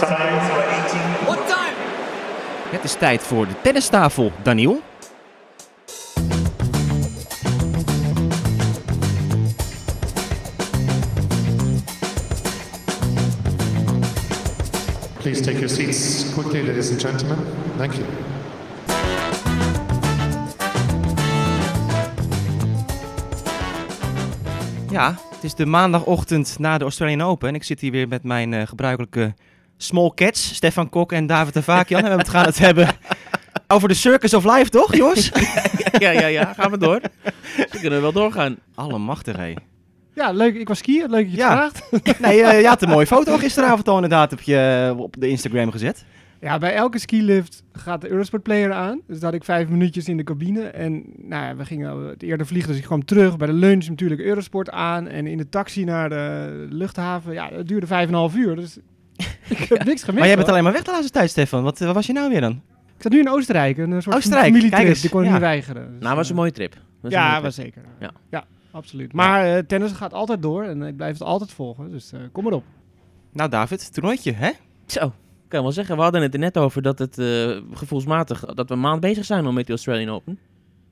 What time? Het is tijd voor de tennistafel, Daniel. Please take your seats quickly, ladies and gentlemen. Thank you. Ja, het is de maandagochtend na de Australian Open. En ik zit hier weer met mijn eh, gebruikelijke small cats, Stefan Kok en David Avakian. en we gaan het hebben over de Circus of Life, toch, jongens? ja, ja, ja. Gaan we door. Ze kunnen wel doorgaan. Allemachtig, hé. Ja, leuk. Ik was skiën. Leuk dat je Ja. het vraagt. Nee, eh, je had een mooie foto gisteravond al inderdaad op, je, op de Instagram gezet. Ja, bij elke skilift gaat de Eurosport player aan. Dus daar had ik vijf minuutjes in de cabine. En nou ja, we gingen het eerder vliegen, dus ik kwam terug. Bij de lunch natuurlijk Eurosport aan. En in de taxi naar de luchthaven. Ja, dat duurde vijf en een half uur. Dus ik heb niks gemist. Maar jij bent hoor. alleen maar weg de laatste tijd, Stefan. Wat, wat was je nou weer dan? Ik zat nu in Oostenrijk. Een soort Oostenrijk, familietrip. kijk eens. Die kon ik Ja. niet weigeren. Dus, Nou, was een eh, mooie trip. Was een Ja, mooie was trip. zeker. Ja. ja absoluut. Maar eh, tennis gaat altijd door. En ik blijf het altijd volgen. Dus eh, kom erop. Nou, David, toernooitje, hè? Zo, ik kan wel zeggen. We hadden het er net over dat het eh, gevoelsmatig, dat we een maand bezig zijn al met de Australian Open.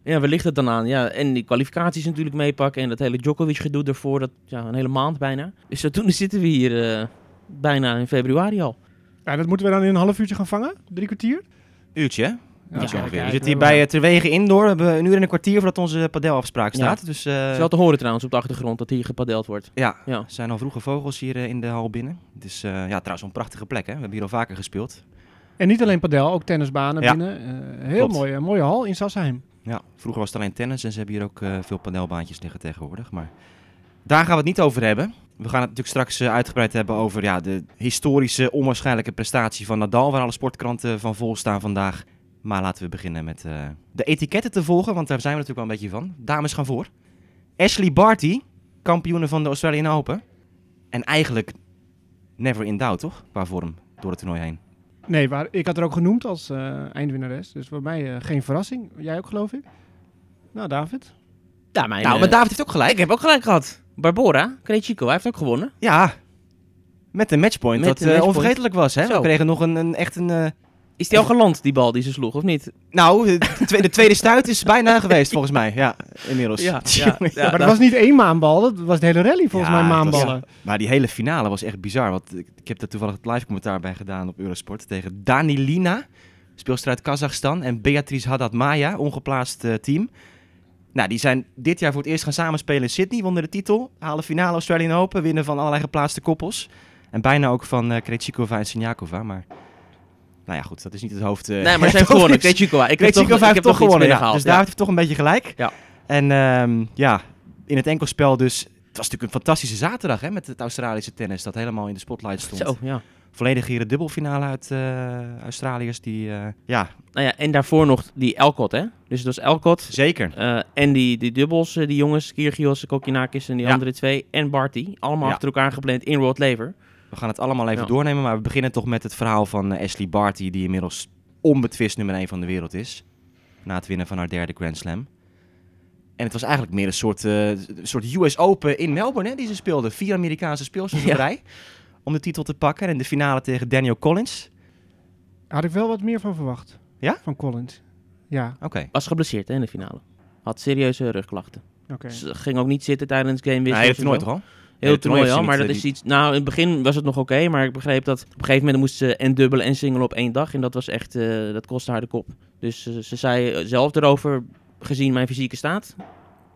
Ja, waar ligt het dan aan? Ja, en die kwalificaties natuurlijk meepakken en dat hele Djokovic gedoe ervoor, dat, ja, een hele maand bijna. Dus zodoende zitten we hier eh, bijna in februari al. Ja, dat moeten we dan in een half uurtje gaan vangen. Drie kwartier. Uurtje, hè? Ja, kijk, we zitten hier bij uh, Terwegen Indoor. We hebben een uur en een kwartier voordat onze padelafspraak Ja. staat. Dus eh, Het is wel te horen trouwens op de achtergrond dat hier gepadeld wordt. ja, Ja. er zijn al vroege vogels hier eh, in de hal binnen. Het is eh, ja, trouwens een prachtige plek, hè? We hebben hier al vaker gespeeld. En niet alleen padel, ook tennisbanen Ja. binnen. Eh, heel Klopt. mooi, een mooie hal in Sassheim. Ja, vroeger was het alleen tennis en ze hebben hier ook eh, veel padelbaantjes liggen tegenwoordig. Maar daar gaan we het niet over hebben. We gaan het natuurlijk straks eh, uitgebreid hebben over ja, de historische, onwaarschijnlijke prestatie van Nadal, waar alle sportkranten van vol staan vandaag. Maar laten we beginnen met eh, de etiketten te volgen, want daar zijn we natuurlijk wel een beetje van. Dames gaan voor. Ashley Barty, kampioene van de Australian Open. En eigenlijk never in doubt, toch? Qua vorm door het toernooi heen. Nee, waar, ik had er ook genoemd als eh eindwinnares. Dus voor mij eh, geen verrassing. Jij ook, geloof ik? Nou, David. Ja, mijn, nou, eh, maar David heeft ook gelijk. Ik heb ook gelijk gehad. Barbora, Krejciko, hij heeft ook gewonnen. Ja, met een matchpoint Met dat een eh, matchpoint. onvergetelijk was. Hè? We kregen nog een, een echt een... eh, Is die al geland, die bal die ze sloeg, of niet? nou, de tweede, de tweede stuit is bijna geweest volgens mij. Ja, inmiddels. Ja, ja, ja. maar dat was niet één maanbal, dat was de hele rally volgens Ja, mij was- maanballen. Maar die hele finale was echt bizar. Want ik, ik heb daar toevallig het live commentaar bij gedaan op Eurosport. Tegen Danilina, speelster uit Kazachstan. En Beatrice Haddad Maya, ongeplaatst eh, team. Nou, die zijn dit jaar voor het eerst gaan samenspelen in Sydney. Wonnen de titel. Halen finale Australian Open. Winnen van allerlei geplaatste koppels. En bijna ook van Krejcikova en Sinjakova. Maar nou ja, goed. Dat is niet het hoofd. eh, Nee, maar ze heeft gewonnen. Krejcikova. Ik heb toch, Krejcikova ik heeft heb toch toch iets gewonnen. ja. gehaald. Dus ja. David heeft toch een beetje gelijk. Ja. En ehm, ja, in het enkelspel dus... Het was natuurlijk een fantastische zaterdag hè, met het Australische tennis. Dat helemaal in de spotlight stond. Zo, ja. Volledig hier de dubbelfinale uit eh Australiërs. Die, eh, ja, Nou ja, en daarvoor nog die Elcott, hè? Dus het was Elcott zeker. eh, en die, die dubbels, die jongens, Kyrgios, Kokinakis en die Ja. andere twee. En Barty, allemaal Ja. achter elkaar gepland in World Lever. We gaan het allemaal even Ja. doornemen. Maar we beginnen toch met het verhaal van Ashley Barty. Die inmiddels onbetwist nummer 1 van de wereld is. Na het winnen van haar derde Grand Slam. En het was eigenlijk meer een soort, soort US Open in Melbourne hè, die ze speelde. Vier Amerikaanse speelsters op rij. Om de titel te pakken. En in de finale tegen Daniel Collins. Had ik wel wat meer van verwacht. Ja? Van Collins. Ja, Oké. Was geblesseerd hè, in de finale. Had serieuze rugklachten. oké. Ze ging ook niet zitten tijdens game Hij wissels heeft het nooit al? Heel toernooi al, maar dat niet, is iets... Nou, in het begin was het nog oké, maar ik begreep dat... Op een gegeven moment moest ze en dubbelen en singelen op één dag. En dat was echt... eh, dat kostte haar de kop. Dus eh, ze zei zelf erover, gezien mijn fysieke staat...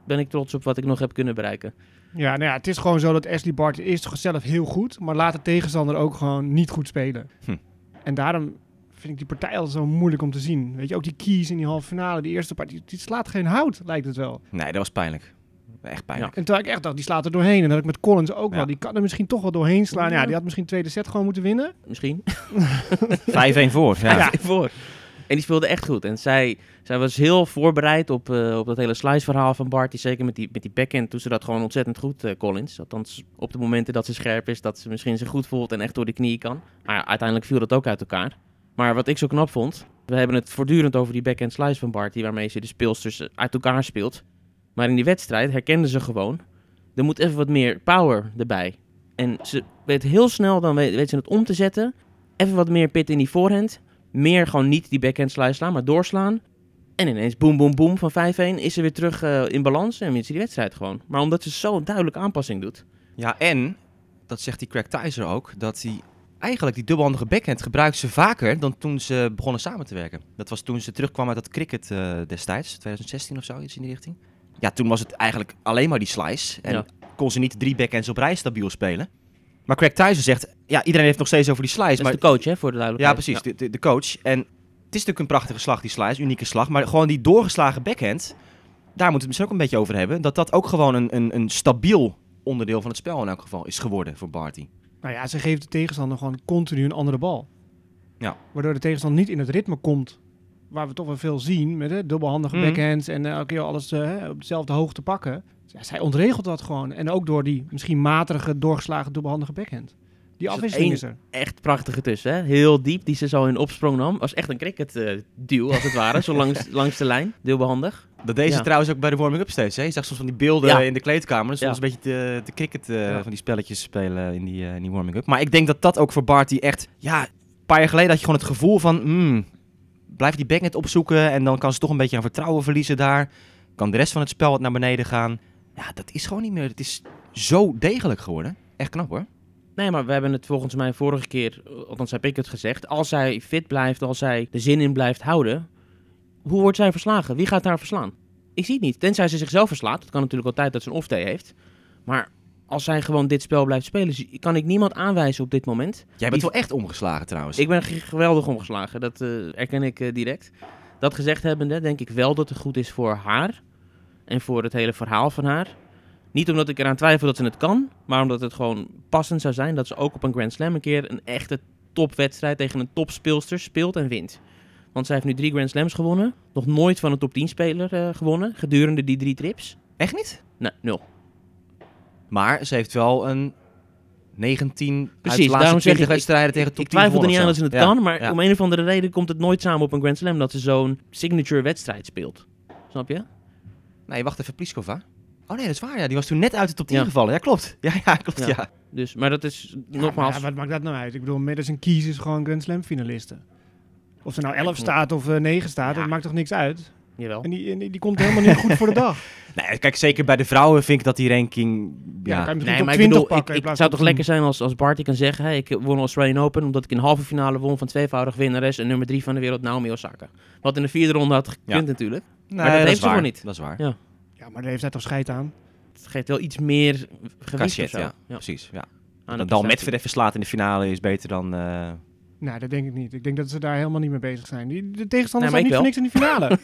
ben ik trots op wat ik nog heb kunnen bereiken. Ja, nou ja, het is gewoon zo dat Ashley Barty is toch zelf heel goed, maar laat de tegenstander ook gewoon niet goed spelen. Hm. En daarom vind ik die partij altijd zo moeilijk om te zien. Weet je, ook die keys in die halve finale, die eerste partij, die, slaat geen hout, lijkt het wel. Nee, dat was pijnlijk. Echt pijnlijk. En terwijl ik echt dacht, die slaat er doorheen. En dat ik met Collins ook Ja. wel, die kan er misschien toch wel doorheen slaan. Ja, Ja. die had misschien de tweede set gewoon moeten winnen. Misschien. 5-1 voor. Ja. Ja. voor. En die speelde echt goed. En zij, zij was heel voorbereid op, eh, op dat hele slice-verhaal van Barty. Zeker met die, met die backhand doet ze dat gewoon ontzettend goed, eh, Collins. Althans, op de momenten dat ze scherp is, dat ze misschien zich goed voelt en echt door de knieën kan. Maar uiteindelijk viel dat ook uit elkaar. Maar wat ik zo knap vond, we hebben het voortdurend over die backhand slice van Barty, waarmee ze de speelsters eh, uit elkaar speelt. Maar in die wedstrijd herkenden ze gewoon, er moet even wat meer power erbij. En ze weet heel snel, dan weet, weet ze het om te zetten Even wat meer pit in die voorhand. Meer gewoon niet die backhand slice slaan, maar doorslaan. En ineens boem, boem, boem van 5-1 is ze weer terug eh, in balans en wint ze die wedstrijd gewoon. Maar omdat ze zo'n duidelijke aanpassing doet. Ja, en, dat zegt die Craig Tyser ook, dat hij eigenlijk die dubbelhandige backhand gebruikt ze vaker dan toen ze begonnen samen te werken. Dat was toen ze terugkwam uit dat cricket eh, destijds, 2016 of zo, iets in die richting. Ja, toen was het eigenlijk alleen maar die slice. En Ja. kon ze niet drie backhands op rij stabiel spelen. Maar Craig Tyser zegt, ja, iedereen heeft nog steeds over die slice. Dat is maar de coach, hè, voor de Ja, duidelijkheid. precies. De, de, de coach. En het is natuurlijk een prachtige slag, die slice. Unieke slag. Maar gewoon die doorgeslagen backhand. Daar moeten we het misschien ook een beetje over hebben. Dat dat ook gewoon een, een, een stabiel onderdeel van het spel in elk geval is geworden voor Barty. Nou ja, ze geeft de tegenstander gewoon continu een andere bal. Ja. Waardoor de tegenstander niet in het ritme komt. Waar we toch wel veel zien met hè, dubbelhandige Mhm. backhands en eh, elke keer alles eh, hè, op dezelfde hoogte pakken. Ja, zij ontregelt dat gewoon. En ook door die misschien matige, doorgeslagen dubbelhandige backhand. Die afwisseling is er. Echt prachtige tussen, hè. Heel diep, die ze zo in opsprong nam. Was echt een cricket eh duw, als het ware. zo langs, langs de lijn. Dubbelhandig. Dat deze Ja. trouwens ook bij de warming-up steeds. Hè? Je zag soms van die beelden Ja. in de kleedkamer. Dus Ja. soms een beetje te, te cricket eh, Ja. van die spelletjes spelen in die, eh, in die warming-up. Maar ik denk dat dat ook voor Barty echt... Ja, een paar jaar geleden had je gewoon het gevoel van... Hmm, blijf die backhand opzoeken en dan kan ze toch een beetje aan vertrouwen verliezen daar. Kan de rest van het spel wat naar beneden gaan. Ja, dat is gewoon niet meer. Het is zo degelijk geworden. Echt knap hoor. Nee, maar we hebben het volgens mij vorige keer, althans heb ik het gezegd. Als zij fit blijft, als zij de zin in blijft houden. Hoe wordt zij verslagen? Wie gaat haar verslaan? Ik zie het niet. Tenzij ze zichzelf verslaat. Het kan natuurlijk altijd dat ze een off-day heeft. Maar als zij gewoon dit spel blijft spelen, kan ik niemand aanwijzen op dit moment. Jij bent Die- wel echt omgeslagen trouwens. Ik ben geweldig omgeslagen, dat eh, erken ik eh, direct. Dat gezegd hebbende, denk ik wel dat het goed is voor haar. En voor het hele verhaal van haar. Niet omdat ik eraan twijfel dat ze het kan, maar omdat het gewoon passend zou zijn dat ze ook op een Grand Slam een keer een echte topwedstrijd tegen een topspeelster speelt en wint. Want zij heeft nu drie Grand Slams gewonnen. Nog nooit van een top 10 speler eh, gewonnen gedurende die drie trips. Echt niet? Nee, nul. Maar ze heeft wel een 19 Precies, uit de laatste daarom zeg 20 ik- wedstrijden tegen top Ik 10 twijfel er niet aan dat ze het kan, maar Ja. om een of andere reden komt het nooit samen op een Grand Slam dat ze zo'n signature wedstrijd speelt. Snap je? Nee, wacht even, Pliskova. Oh nee, dat is waar. Ja. Die was toen net uit de top 10 Ja. gevallen. Ja, klopt. Ja, ja klopt. Ja. Ja. Dus, maar dat is Ja, nogmaals. maar ja, wat maakt dat nou uit? Ik bedoel, Madison Keys is gewoon Grand Slam finaliste. Of ze nou 11 vond- staat of eh 9 staat, Ja. dat maakt toch niks uit? Jawel. En die, en die, die komt helemaal niet goed voor de dag. Nee, kijk, zeker bij de vrouwen vind ik dat die ranking... Ja, Ja, dan kan je misschien Nee, top maar ik 20 bedoel, pakken. ik, zou toch lekker 10. zijn als, als Barty kan zeggen, hey, ik won Australian Open omdat ik in halve finale won van tweevoudig winnares en nummer drie van de wereld Naomi Osaka. Wat in de vierde ronde had gekund Ja. natuurlijk. Nee, dat heeft ze gewoon niet. Dat is waar. Ja. Ja, maar daar heeft hij toch scheid aan? Het geeft wel iets meer gewicht Cachet, of zo. ja. Ja. Precies, ja. Dal prestatie. Medvedev verslaat in de finale is beter dan... eh, Nee, dat denk ik niet. Ik denk dat ze daar helemaal niet mee bezig zijn. Die, de tegenstander Nee, staat maar niet voor niks in die finale.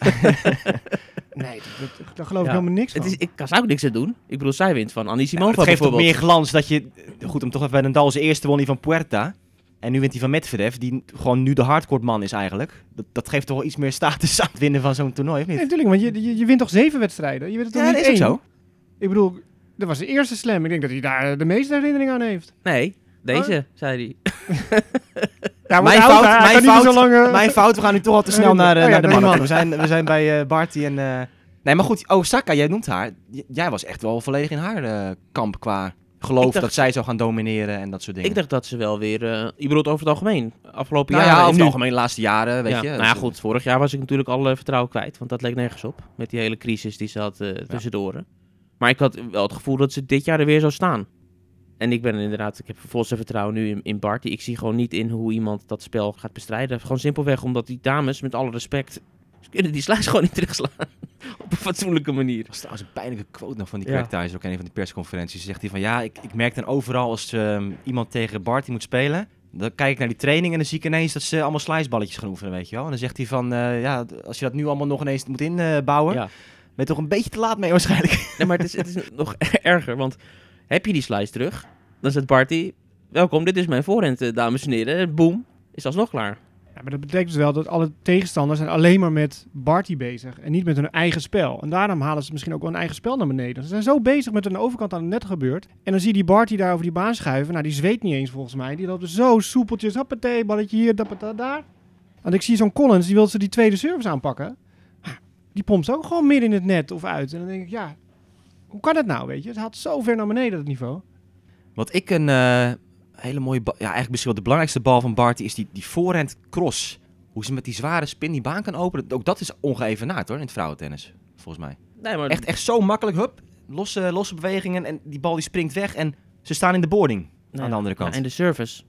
nee, dat, dat, daar geloof ik helemaal niks van. Het is, ik kan zou ook niks aan doen. Ik bedoel, zij wint van Annie Ja, Simova het geeft toch meer glans dat je... Goed, om toch even bij Nadal zijn eerste won hij van Puerta. En nu wint hij van Medvedev, die gewoon nu de hardcourt man is eigenlijk. Dat, dat geeft toch wel iets meer status aan het winnen van zo'n toernooi, of Nee, niet? natuurlijk, want je, je, je wint toch zeven wedstrijden? Je wint het toch Ja, niet dat is ook één? zo. Ik bedoel, dat was de eerste slam. Ik denk dat hij daar de meeste herinnering aan heeft. Nee, deze, zei hij. Ja, Mijn fout, oud, mijn niet fout, meer zo lang, mijn fout. We gaan nu toch al te snel naar, eh, Oh ja, naar de mannen. man. We zijn, we zijn bij eh Barty en... eh, Nee, maar goed, Osaka, jij noemt haar. J- jij was echt wel volledig in haar eh, kamp qua geloof dacht- dat zij zou gaan domineren en dat soort dingen. Ik dacht dat ze wel weer... eh je bedoelt over het algemeen. Afgelopen nou jaren. ja, over nu. het algemeen de laatste jaren, weet ja. je. Nou ja, goed. Vorig jaar was ik natuurlijk al vertrouwen kwijt. Want dat leek nergens op. Met die hele crisis die ze had eh, tussendoor. Maar ik had wel het gevoel dat ze dit jaar er weer zou staan. En ik ben inderdaad... Ik heb volste vertrouwen nu in, in Barty. Ik zie gewoon niet in hoe iemand dat spel gaat bestrijden. Gewoon simpelweg omdat die dames, met alle respect... Kunnen die slijs gewoon niet terugslaan. Op een fatsoenlijke manier. Dat was trouwens een pijnlijke quote nog van die Ja. Ook in een van die persconferenties. Zegt hij van, ja, ik, ik merk dan overal als ehm, iemand tegen Barty moet spelen... Dan kijk ik naar die training en dan zie ik ineens dat ze allemaal sliceballetjes gaan oefenen, weet je wel. En dan zegt hij van, eh, ja, als je dat nu allemaal nog ineens moet inbouwen... Ja. ben je toch een beetje te laat mee waarschijnlijk. Nee, maar het is, het is nog erger. Want heb je die slice terug, dan zegt Barty... Welkom, dit is mijn voorhand, eh, dames en heren. Boom, is alsnog klaar. Ja, maar dat betekent dus wel dat alle tegenstanders zijn alleen maar met Barty bezig. En niet met hun eigen spel. En daarom halen ze misschien ook wel een eigen spel naar beneden. Ze zijn zo bezig met hun overkant aan het net gebeurt. En dan zie je die Barty daar over die baan schuiven. Nou, die zweet niet eens volgens mij. Die loopt zo soepeltjes. Hoppatee, balletje hier, dappata daar. Want ik zie zo'n Collins, die wil ze die tweede service aanpakken. Die pompt ook gewoon midden in het net of uit. En dan denk ik, ja, hoe kan dat nou, weet je? Het haalt zo ver naar beneden, dat niveau. Wat ik een eh, hele mooie bal. Ja, eigenlijk misschien wel de belangrijkste bal van Barty is die, die voorhand cross. Hoe ze met die zware spin die baan kan openen. Ook dat is ongeëvenaard hoor, in het vrouwentennis. Volgens mij. Nee, maar Echt, echt zo makkelijk. Hup, losse, losse bewegingen en die bal die springt weg. En ze staan in de boarding nee, aan de andere kant. ja, en de service.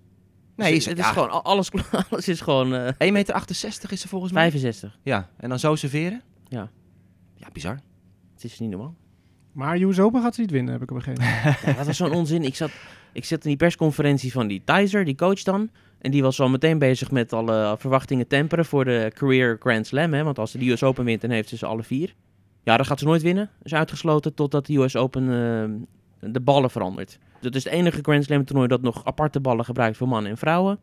nee, Dus is, het is ja, gewoon, al- alles, alles is gewoon eh 1,68 meter is ze volgens mij. 65. Ja, en dan zo serveren? Ja. Ja, bizar. Het is niet normaal. Maar US Open gaat ze niet winnen, heb ik begrepen. Ja, dat was zo'n onzin. Ik zat, ik zat in die persconferentie van die Thijzer, die coach dan. En die was al meteen bezig met alle verwachtingen temperen voor de Career Grand Slam. Hè? Want als ze de US Open wint, dan heeft ze ze alle vier. Ja, dat gaat ze nooit winnen. Is uitgesloten totdat de US Open eh, de ballen verandert. Dat is het enige Grand Slam toernooi dat nog aparte ballen gebruikt voor mannen en vrouwen.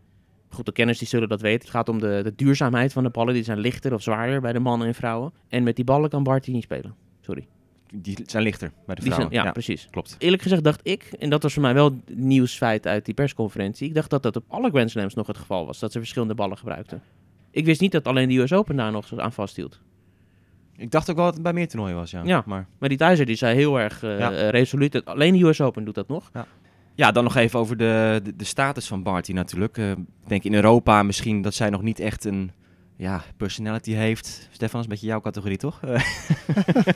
Goed, de kenners die zullen dat weten. Het gaat om de, de duurzaamheid van de ballen. Die zijn lichter of zwaarder bij de mannen en vrouwen. En met die ballen kan Barty niet spelen. Sorry. Die zijn lichter bij de vrouwen. zijn, ja, precies. klopt. Eerlijk gezegd dacht ik, en dat was voor mij wel nieuwsfeit uit die persconferentie, ik dacht dat dat op alle Grand Slams nog het geval was, dat ze verschillende ballen gebruikten. Ik wist niet dat alleen de US Open daar nog aan vasthield. Ik dacht ook wel dat het bij meer toernooien was, ja. Ja. Maar Maar die Thijzer die zei heel erg eh, Ja. eh, resoluut, dat alleen de US Open doet dat nog. ja, dan nog even over de, de, de status van Barty natuurlijk. Eh, ik denk in Europa misschien dat zij nog niet echt een ja, personality heeft. Stefan, dat is een beetje jouw categorie, toch?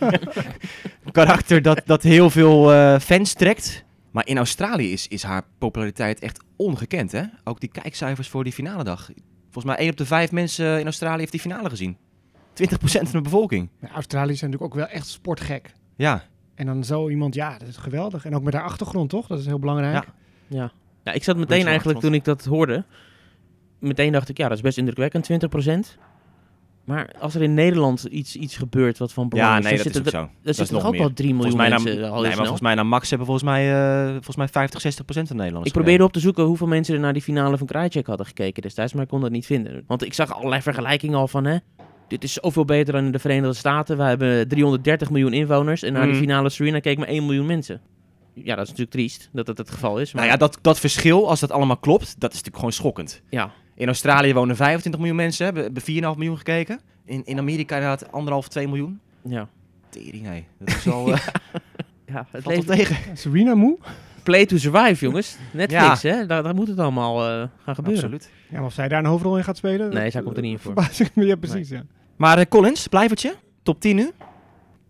Karakter dat, dat heel veel eh, fans trekt. Maar in Australië is, is haar populariteit echt ongekend, hè? Ook die kijkcijfers voor die finale dag. Volgens mij één op de vijf mensen in Australië heeft die finale gezien. 20% van de bevolking. Ja, Australiërs zijn natuurlijk ook wel echt sportgek. Ja, En dan zo iemand, ja, dat is geweldig. En ook met haar achtergrond, toch? Dat is heel belangrijk. Ja. Ja. ja, ik zat meteen eigenlijk toen ik dat hoorde, meteen dacht ik, ja, dat is best indrukwekkend, 20%. Maar als er in Nederland iets, iets gebeurt wat van belang ja is, nee, dat is zitten ook er- zo. er zitten nog toch ook meer. wel 3 miljoen Volgens mij, mensen al nee, maar volgens mij naar Max hebben volgens mij, eh, volgens mij 50, 60 procent van de Nederlanders. Ik probeerde op te zoeken hoeveel mensen er naar die finale van Krajicek hadden gekeken destijds, maar ik kon dat niet vinden. Want ik zag allerlei vergelijkingen al van, hè, dit is zoveel beter dan in de Verenigde Staten. We hebben 330 miljoen inwoners en naar Mhm. de finale Serena keek maar 1 miljoen mensen. Ja, dat is natuurlijk triest dat dat het geval is. Maar Nou ja, dat, dat verschil, als dat allemaal klopt, dat is natuurlijk gewoon schokkend. ja, In Australië wonen 25 miljoen mensen, hebben hebben 4,5 miljoen gekeken. In, in Amerika inderdaad anderhalf, 2 miljoen. ja. Tering, nee. Dat is wel... eh ja het valt tegen. Ja, Serena moe? play to survive, jongens. Netflix, hè? Daar, daar moet het allemaal eh, gaan gebeuren. Absoluut. Ja, maar of zij daar een hoofdrol in gaat spelen? Nee, zij komt er niet in voor. Ik me, ja, precies, ja. Maar eh, Collins, blijvertje. Top 10 nu.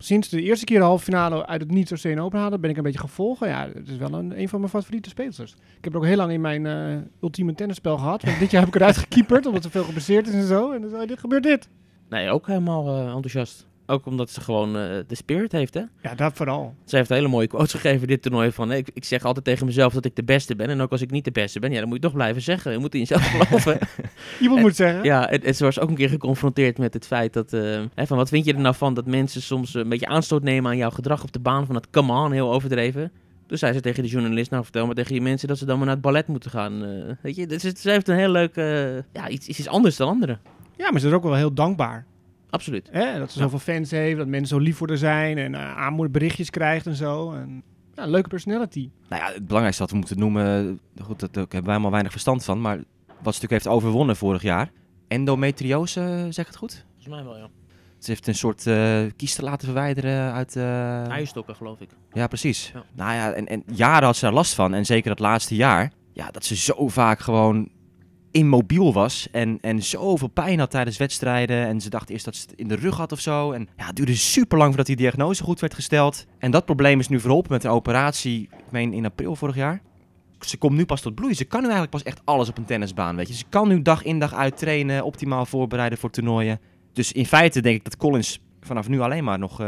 Sinds de eerste keer de halve finale uit het niets Australian Open haalde, ben ik een beetje gevolgen. Ja, het is wel een, een van mijn favoriete speelsters. Ik heb er ook heel lang in mijn eh, ultieme tennisspel gehad. Want dit jaar heb ik eruit gekeeperd, omdat ze veel geblesseerd is en zo. En dan zei dit gebeurt dit. Nee, ook helemaal eh, enthousiast. Ook omdat ze gewoon eh, de spirit heeft, hè? Ja, dat vooral. Ze heeft hele mooie quotes gegeven dit toernooi van... Ik, ik zeg altijd tegen mezelf dat ik de beste ben. En ook als ik niet de beste ben, ja, dan moet je toch blijven zeggen. Je moet in jezelf geloven. Iemand Eh, moet zeggen. ja, en, en ze was ook een keer geconfronteerd met het feit dat... eh, hè, van wat vind je er nou van dat mensen soms een beetje aanstoot nemen aan jouw gedrag op de baan? Van dat come on, heel overdreven. Toen zei ze tegen de journalist, nou vertel maar tegen je mensen dat ze dan maar naar het ballet moeten gaan. eh, weet je, dus ze heeft een heel leuk, ja, iets, iets anders dan anderen. Ja, maar ze is ook wel heel dankbaar. Absoluut. Hè? Dat ze Ja. zoveel fans heeft, dat mensen zo lief voor haar zijn en uh, aanmoedigberichtjes krijgt en zo. En, ja, een leuke personality. Nou ja, het belangrijkste wat we moeten noemen, goed, dat, daar hebben wij helemaal weinig verstand van, maar wat ze natuurlijk heeft overwonnen vorig jaar. Endometriose, zeg ik het goed? Volgens mij wel, ja. Ze heeft een soort eh kies te laten verwijderen uit... eh, Eierstokken, geloof ik. Ja, precies. Ja. Nou ja, en, en jaren had ze daar last van. En zeker dat laatste jaar. Ja, dat ze zo vaak gewoon immobiel was. En, en zoveel pijn had tijdens wedstrijden. En ze dacht eerst dat ze het in de rug had of zo. En ja, het duurde super lang voordat die diagnose goed werd gesteld. En dat probleem is nu verholpen met een operatie, ik meen in april vorig jaar. Ze komt nu pas tot bloei. Ze kan nu eigenlijk pas echt alles op een tennisbaan, weet je. Ze kan nu dag in dag uit trainen, optimaal voorbereiden voor toernooien. Dus in feite denk ik dat Collins vanaf nu alleen maar nog eh,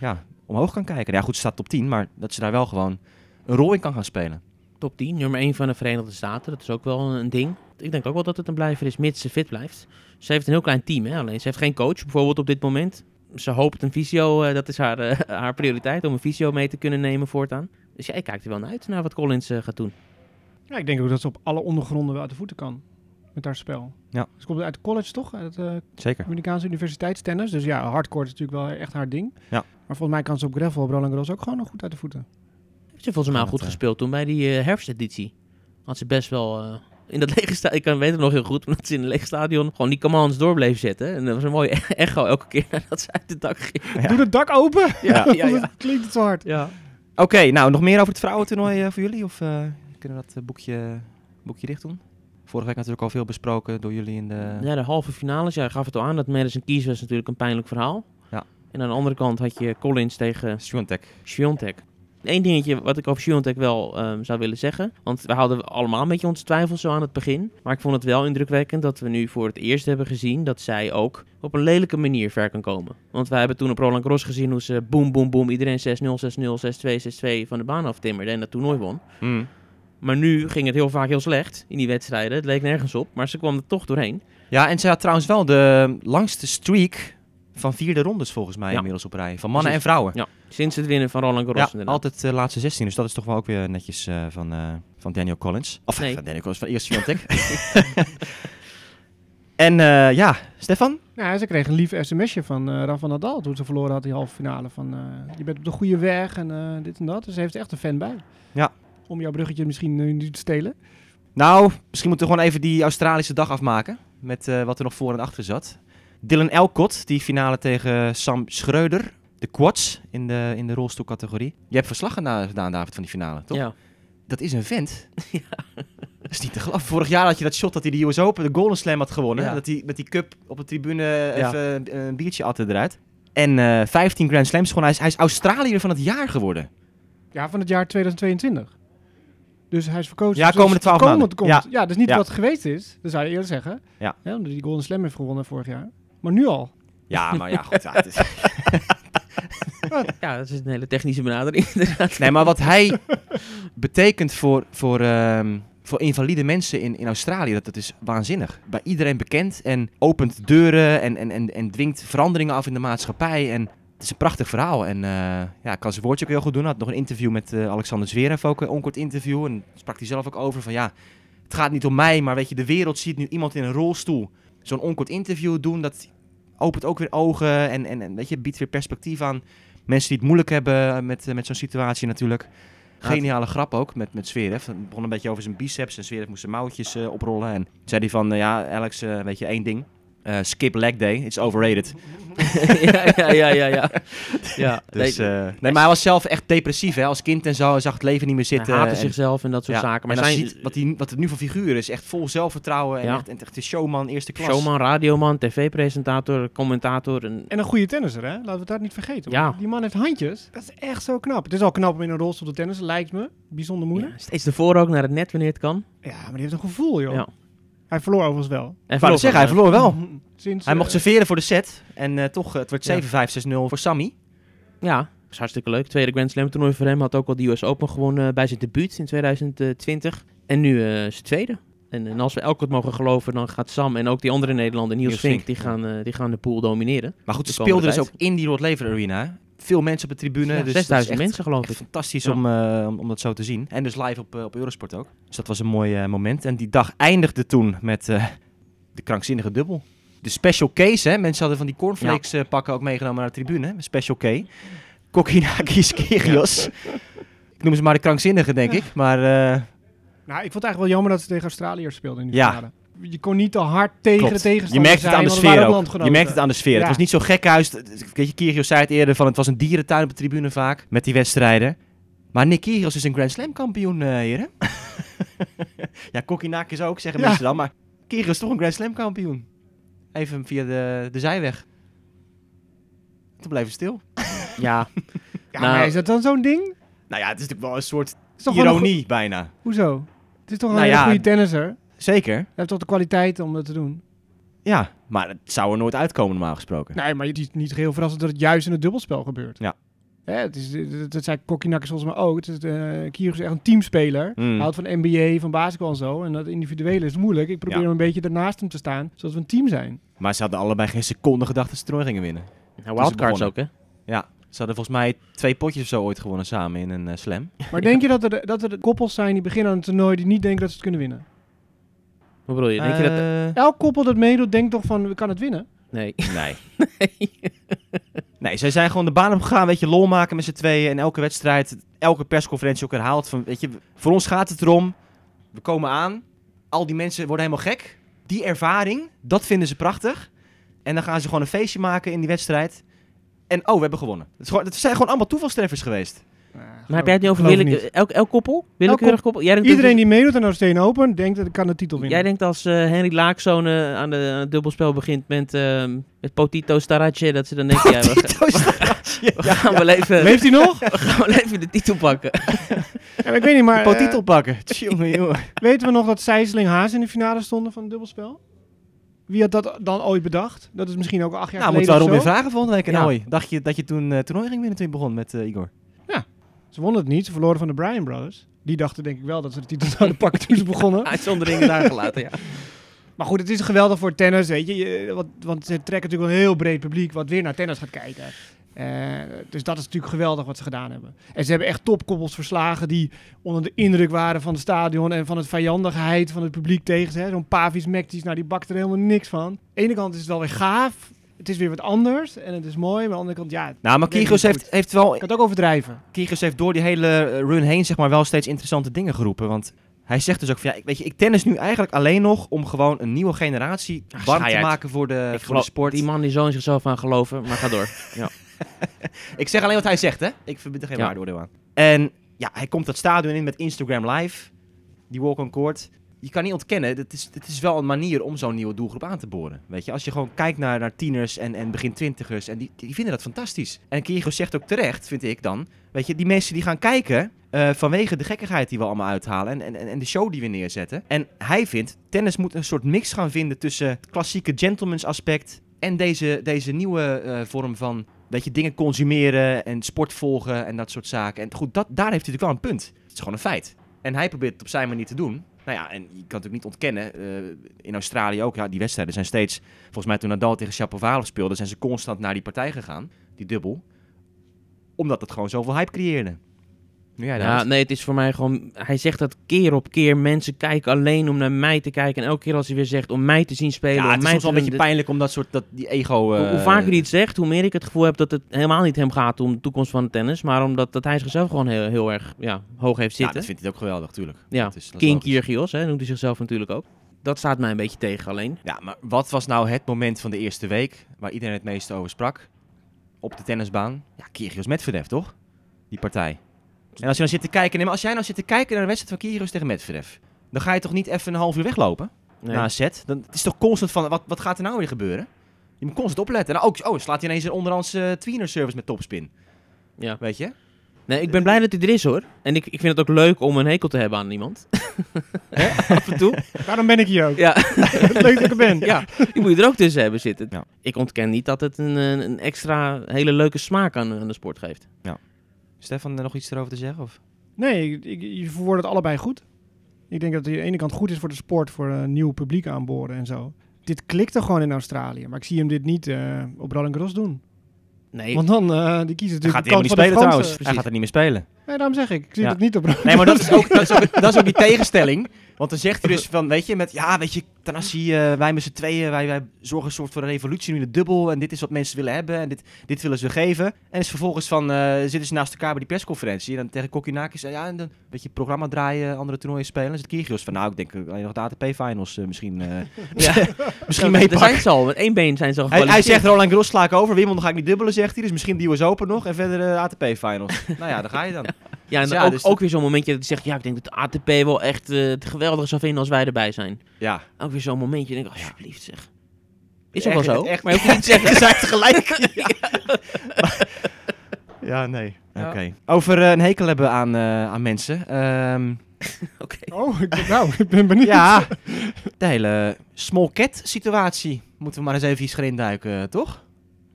ja, omhoog kan kijken. Ja goed, ze staat top 10, maar dat ze daar wel gewoon een rol in kan gaan spelen. Top 10, nummer 1 van de Verenigde Staten. Dat is ook wel een ding. Ik denk ook wel dat het een blijver is, mits ze fit blijft. Ze heeft een heel klein team, hè? alleen ze heeft geen coach bijvoorbeeld op dit moment. Ze hoopt een visio, eh, dat is haar, eh, haar prioriteit, om een visio mee te kunnen nemen voortaan. Dus ja, ik kijk er wel naar uit naar wat Collins eh, gaat doen. Ja, ik denk ook dat ze op alle ondergronden wel uit de voeten kan. Met haar spel. Ja. Ze komt uit college toch? Uit eh, Zeker. Amerikaanse universiteitstennis. Dus ja, hardcore is natuurlijk wel echt haar ding. Ja. Maar volgens mij kan ze op gravel, op Roland Garros ook gewoon nog goed uit de voeten. Ze volgens mij Ja, goed dat, eh, gespeeld toen bij die eh, herfsteditie. Had ze best wel eh, in dat lege stadion, ik kan weet het nog heel goed, omdat ze in een leeg stadion gewoon die commands door bleef zetten. En dat was een mooie echo elke keer nadat ze uit het dak ging. Ja. Doe het dak open! Ja, ja, ja. Klinkt het zo hard. Ja. Oké, nou nog meer over het vrouwentoernooi voor jullie? Of kunnen we dat boekje boekje dicht doen. Vorige week natuurlijk al veel besproken door jullie in de... Ja, de halve finales. Jij gaf het al aan. Dat Madison Keys was natuurlijk een pijnlijk verhaal. Ja. En aan de andere kant had je Collins tegen. Swiatek. Eén dingetje wat ik over Swiatek wel ehm, zou willen zeggen. Want we hadden allemaal een beetje onze twijfels zo aan het begin. Maar ik vond het wel indrukwekkend dat we nu voor het eerst hebben gezien dat zij ook op een lelijke manier ver kan komen. Want wij hebben toen op Roland Garros gezien hoe ze boom, boom, boom, iedereen 6-0, 6-0, 6-2, 6-2 van de baan aftimmerde en dat toernooi won. Mm. Maar nu ging het heel vaak heel slecht in die wedstrijden. Het leek nergens op, maar ze kwam er toch doorheen. Ja, en zij had trouwens wel de langste streak van vierde rondes volgens mij Ja. inmiddels op rij. Van mannen Precies. en vrouwen. Ja, sinds het winnen van Roland Garros Ja, inderdaad. altijd de laatste 16. Dus dat is toch wel ook weer netjes eh, van, eh, van Daniel Collins. Of Nee. van Daniel Collins, van eerst Swiatek. en eh, ja, Stefan? Ja, ze kreeg een lief sms'je van eh Rafa Nadal toen ze verloren had die halve finale. Van eh, je bent op de goede weg en eh, dit en dat. Dus ze heeft er echt een fan bij. Ja. Om jouw bruggetje misschien nu niet te stelen. Nou, misschien moeten we gewoon even die Australische dag afmaken. Met eh, wat er nog voor en achter zat. Dylan Elcott, die finale tegen Sam Schreuder. De quads in de, in de rolstoelcategorie. Je hebt verslag gedaan, gedaan, David, van die finale, toch? Ja. Dat is een vent. Dat is niet te geloven. Vorig jaar had je dat shot dat hij de US Open, de Golden Slam had gewonnen. Ja. Dat hij met die cup op de tribune Ja. even een, een biertje atte eruit. En eh 15 Grand Slams gewoon. Hij is, hij is Australiër van het jaar geworden. Ja, van het jaar 2022. Dus hij is verkozen. Ja, dus komende als 12 komend maanden. Komt, Ja. ja. dat is niet Ja. wat geweest is. Dat zou je eerder zeggen. Ja. omdat hij die Golden Slam heeft gewonnen vorig jaar. Maar nu al. Ja, maar ja, goed. Ja, het is- ja, dat is een hele technische benadering inderdaad. Nee, maar wat hij betekent voor, voor, ehm, voor invalide mensen in, in Australië, dat, dat is waanzinnig. Bij iedereen bekend en opent deuren en, en, en, en dwingt veranderingen af in de maatschappij. En het is een prachtig verhaal. En eh, ja, kan zijn woordje ook heel goed doen. Hij had nog een interview met eh, Alexander Zverev, ook een onkort interview. En sprak hij zelf ook over van ja, het gaat niet om mij, maar weet je, de wereld ziet nu iemand in een rolstoel zo'n onkort interview doen. Dat opent ook weer ogen en, en, en weet je, biedt weer perspectief aan mensen die het moeilijk hebben met, eh, met zo'n situatie natuurlijk. Geniale grap ook met, met Zverev. Het begon een beetje over zijn biceps en Zverev moest zijn mouwtjes eh, oprollen. En zei hij van, eh, ja Alex, weet je, één ding. Eh, skip leg day, it's overrated. ja, ja, ja, ja. ja. ja Dus, nee, eh, nee, maar hij was zelf echt depressief hè, als kind en zo. Hij zag het leven niet meer zitten. hij haatte en- zichzelf en dat soort ja, zaken. Maar en als zijn je ziet wat, hij, wat het nu voor figuur is, echt vol zelfvertrouwen en Ja. echt, echt een showman, eerste klas. showman, radioman, tv-presentator, commentator. En... En een goede tennisser, hè? Laten we dat niet vergeten. Ja. Want Die man heeft handjes. Dat is echt zo knap. Het is al knap om in een rolstoel te tennissen, lijkt me. Bijzonder Ja, moeilijk. steeds ervoor ook naar het net wanneer het kan. Ja, maar die heeft een gevoel, joh. Hij verloor overigens wel. En net zeggen, hij verloor wel. Sinds, Hij eh, mocht serveren voor de set en eh, toch, eh, het werd Ja. 7-5, 6-0 voor Sammy. Ja, dat is hartstikke leuk. Tweede Grand Slam toernooi voor hem. Had ook al de US Open gewonnen eh, bij zijn debuut in 2020. En nu eh zijn tweede. En, en als we elk wat mogen geloven, dan gaat Sam en ook die andere Nederlander, Niels, Niels Vink, Vink, die, ja. gaan, eh, die gaan de pool domineren. Maar goed, ze speelden dus ook in die Rod Laver Arena. Veel mensen op de tribune. Ja, dus 6000 dat is echt- mensen geloof ik. fantastisch Ja. om, eh, om, om dat zo te zien. En dus live op, eh, op Eurosport ook. Dus dat was een mooi eh, moment. En die dag eindigde toen met eh, de krankzinnige dubbel. De special case, hè. Mensen hadden van die cornflakes eh, pakken ook meegenomen naar de tribune. hè. Special K. Kokinakis Kyrgios. Ik noem ze maar de krankzinnige, denk ik. Maar eh, Nou, ik vond het eigenlijk wel jammer dat ze tegen Australiërs speelden in die Ja. finale. Je kon niet te hard tegen klopt. de tegenstander Je merkt het aan de sfeer ook. Je merkt het aan de sfeer. Ja. Het was niet zo gekhuis. Weet je, Kyrgios zei het eerder van het was een dierentuin op de tribune vaak. Met die wedstrijden. Maar Nick Kyrgios is een Grand Slam kampioen, eh heren. ja, Kokkinakis ook, zeggen Ja. mensen dan. Maar Kyrgios is toch een Grand Slam kampioen. Even via de, de zijweg. Toen het stil. Ja, Ja, Nou- maar is dat dan zo'n ding? Nou ja, het is natuurlijk wel een soort is een ironie bijna. Hoezo? Het is toch een Nou hele ja. goede tennisser. Zeker. heeft toch de kwaliteit om dat te doen? Ja, maar het zou er nooit uitkomen normaal gesproken. Nee, maar het is niet heel verrassend dat het juist in het dubbelspel gebeurt. Ja. Hè, het is, het- dat zei Kokkinakis volgens mij ook. Het is, eh Kyrgios is echt een teamspeler. Mm. Hij houdt van NBA, van basketbal en zo. En dat individuele is moeilijk. Ik probeer Ja. hem een beetje ernaast hem te staan, zodat we een team zijn. Maar ze hadden allebei geen seconde gedacht dat ze toernooi gingen winnen. nou, wildcards ook hè. Ja, ze hadden volgens mij twee potjes of zo ooit gewonnen samen in een eh, slam. Maar denk je dat er, dat er koppels zijn die beginnen aan een toernooi die niet denken dat ze het kunnen winnen? Hoe bedoel je? Denk je dat... Eh, Elk koppel dat meedoet denkt toch van, we kan het winnen? Nee. Nee. nee, zij zijn gewoon de baan opgegaan, weet je, lol maken met z'n tweeën. En elke wedstrijd, elke persconferentie ook herhaald van, weet je, voor ons gaat het erom, we komen aan, al die mensen worden helemaal gek. Die ervaring, dat vinden ze prachtig. En dan gaan ze gewoon een feestje maken in die wedstrijd. En oh, we hebben gewonnen. Het, is gewoon, het zijn gewoon allemaal toevalstreffers geweest. Maar heb jij het niet over elk, elk koppel? Willekeurig koppel. koppel? Jij denkt Iedereen die meedoet aan Australian Open denkt dat ik kan de titel winnen. Jij denkt als eh, Henry Laakzoon eh, aan, de, aan het dubbelspel begint met, ehm met Potito Starace, dat ze dan denken, ja, we, we gaan wel even, Leeft hij nog? we gaan wel even de titel pakken. ja, ik weet niet, maar Potitel eh, pakken. Tjonge, jongen. weten we nog dat Sijsling Haas in de finale stonden van het dubbelspel? Wie had dat dan ooit bedacht? Dat is misschien ook acht jaar Nou, moeten geleden we of Robin zo. vragen volgende week. En Ja. Dacht je dat je toen eh toernooi ging winnen toen je begon met Igor? Ze wonnen het niet, ze verloren van de Bryan Brothers. Die dachten denk ik wel dat ze de titel zouden pakken toen ze begonnen. Uitzonderingen daar gelaten, ja. Maar goed, het is geweldig voor tennis, weet je. je want, want ze trekken natuurlijk een heel breed publiek wat weer naar tennis gaat kijken. Eh, dus dat is natuurlijk geweldig wat ze gedaan hebben. En ze hebben echt topkoppels verslagen die onder de indruk waren van het stadion en van het vijandigheid van het publiek tegen ze. Zo'n Pavis Mektis, nou die bakt er helemaal niks van. Aan de ene kant is het wel weer gaaf. Het is weer wat anders en het is mooi. Maar aan de andere kant, ja, Nou, maar Kyrgios heeft, heeft wel ik kan het ook overdrijven. Kyrgios heeft door die hele eh, run heen zeg maar wel steeds interessante dingen geroepen. Want hij zegt dus ook van ja, ik- weet je, ik tennis nu eigenlijk alleen nog om gewoon een nieuwe generatie warm te maken voor de, Ik voor de sport. Die man die zo in zichzelf aan geloven, maar ga door. Ja. Ik zeg alleen wat hij zegt, hè? Ik verbind er geen Ja. waardeoordeel aan. En ja, hij komt dat stadion in met Instagram Live, die walk on court. Je kan niet ontkennen, het is, het is wel een manier om zo'n nieuwe doelgroep aan te boren. Weet je, als je gewoon kijkt naar, naar tieners en, en begin twintigers, en die, die vinden dat fantastisch. En Kyrgios zegt ook terecht, vind ik dan, weet je, die mensen die gaan kijken eh, vanwege de gekkigheid die we allemaal uithalen en, en, en de show die we neerzetten. En hij vindt, tennis moet een soort mix gaan vinden tussen het klassieke gentleman's aspect en deze, deze nieuwe eh, vorm van weet je, dingen consumeren en sport volgen en dat soort zaken. En goed, dat, daar heeft hij natuurlijk wel een punt. Het is gewoon een feit. En hij probeert het op zijn manier te doen. Nou ja, en je kan natuurlijk niet ontkennen. eh, in Australië ook, ja, die wedstrijden zijn steeds... Volgens mij toen Nadal tegen Shapovalov speelde, zijn ze constant naar die partij gegaan. Die dubbel. Omdat het gewoon zoveel hype creëerde. Ja, nee, het is voor mij gewoon... Hij zegt dat keer op keer. Mensen kijken alleen om naar mij te kijken. En elke keer als hij weer zegt om mij te zien spelen... ja, om het is mij soms wel een beetje pijnlijk om dat soort, dat, die ego... Hoe, hoe eh, vaker hij het zegt, hoe meer ik het gevoel heb dat het helemaal niet hem gaat om de toekomst van het tennis. Maar omdat dat hij zichzelf gewoon heel, heel erg ja, hoog heeft Ja, zitten. dat vindt hij ook geweldig, tuurlijk. Ja, Dat is- dat King. Kyrgios, hè, noemt hij zichzelf natuurlijk ook. Dat staat mij een beetje tegen alleen. Ja, maar wat was nou het moment van de eerste week waar iedereen het meeste over sprak? Op de tennisbaan? Ja, Kyrgios Medvedev, toch? Die partij. En als je dan zit te kijken, nee, maar als jij nou zit te kijken naar een wedstrijd van Kyrgios tegen Medvedev, dan ga je toch niet even een half uur weglopen Nee. na een set? Dan, het is toch constant van, wat, wat gaat er nou weer gebeuren? Je moet constant opletten. En ook, oh, slaat hij ineens een onderhands eh tweener service met topspin. Ja. Weet je? nee, ik ben blij dat hij er is hoor. En ik, ik vind het ook leuk om een hekel te hebben aan iemand. Hè, Af en toe. Daarom ben ik hier ook. Ja. Leuk dat ik er ben. ja, die moet je er ook tussen hebben zitten. Ja. Ik ontken niet dat het een, een een extra hele leuke smaak aan, aan de sport geeft. Stefan, er nog iets erover te zeggen? Of? Nee, ik, ik- je verwoordt het allebei goed. Ik denk dat het aan de ene kant goed is voor de sport, voor een nieuw publiek aanboren en zo. Dit klikte gewoon in Australië, maar ik zie hem dit niet eh, op Roland Garros doen. Nee, Want dan, eh die kiezen Hij natuurlijk gaat de helemaal kant niet van de spelen. Hij gaat er niet meer spelen. Nee, daarom zeg ik. Ik zie Ja. het niet op Roland Nee, maar dat is ook, dat is ook, dat is ook die tegenstelling. Want dan zegt hij dus van, weet je, met ja, weet je, Tanassi, eh wij met z'n tweeën, wij, wij zorgen een soort voor een revolutie nu in de dubbel. En dit is wat mensen willen hebben en dit, dit willen ze geven. En is vervolgens van, eh, zitten ze naast elkaar bij die persconferentie. En dan tegen Kokinakis, ja, en dan een beetje programma draaien, andere toernooien spelen. En dan zit Kyrgios van, nou, ik denk alleen nog de ATP-finals misschien, eh Ja. misschien Daar meepakken. zijn ze al. Met één been zijn ze al Hij, hij zegt Roland Garros sla ik over, Wimbledon ga ik niet dubbelen, zegt hij. Dus misschien die US Open nog en verder de ATP-finals. nou ja, daar ga je dan. Ja, en Dus ja, ook, dus ook weer zo'n momentje dat hij zegt... Ja, ik denk dat de ATP wel echt eh, het geweldig zou vinden als wij erbij zijn. Ja. Ook weer zo'n momentje. denk ik, alsjeblieft zeg. Is Echt- ook wel zo. echt- maar je hoeft niet zeggen. Ze zijn gelijk. Ja, nee. Ja. Oké. Over eh, een hekel hebben aan, eh, aan mensen. Ehm, Oké. Oh, ik, ben- nou, ik ben benieuwd. ja, de hele small cat situatie. Moeten we maar eens even iets duiken, toch? Zullen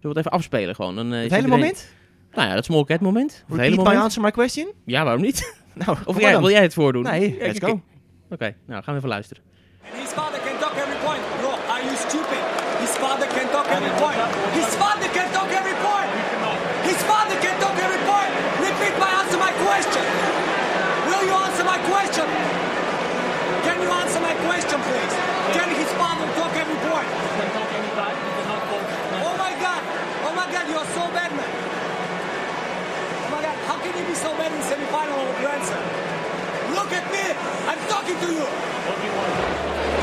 we het even afspelen gewoon? Dan, eh, Het hele iedereen- moment? Nou ja, dat small cat moment. Hele Repeat my answer my question? Ja, waarom niet? Nou, Of jij, wil jij het voordoen? Nee, Ja, let's go. Oké, nou gaan we even luisteren. And his father can talk every point. Bro, are you stupid? His father can talk every point. His father can talk every point. His father can talk every point. Repeat my answer my question. Will you answer my question? Can you answer my question, please? Can his father talk every point? Oh my god. Oh my god, you are so bad, man. How can you be so bad in semifinal over Granson? Look at me! I'm talking to you!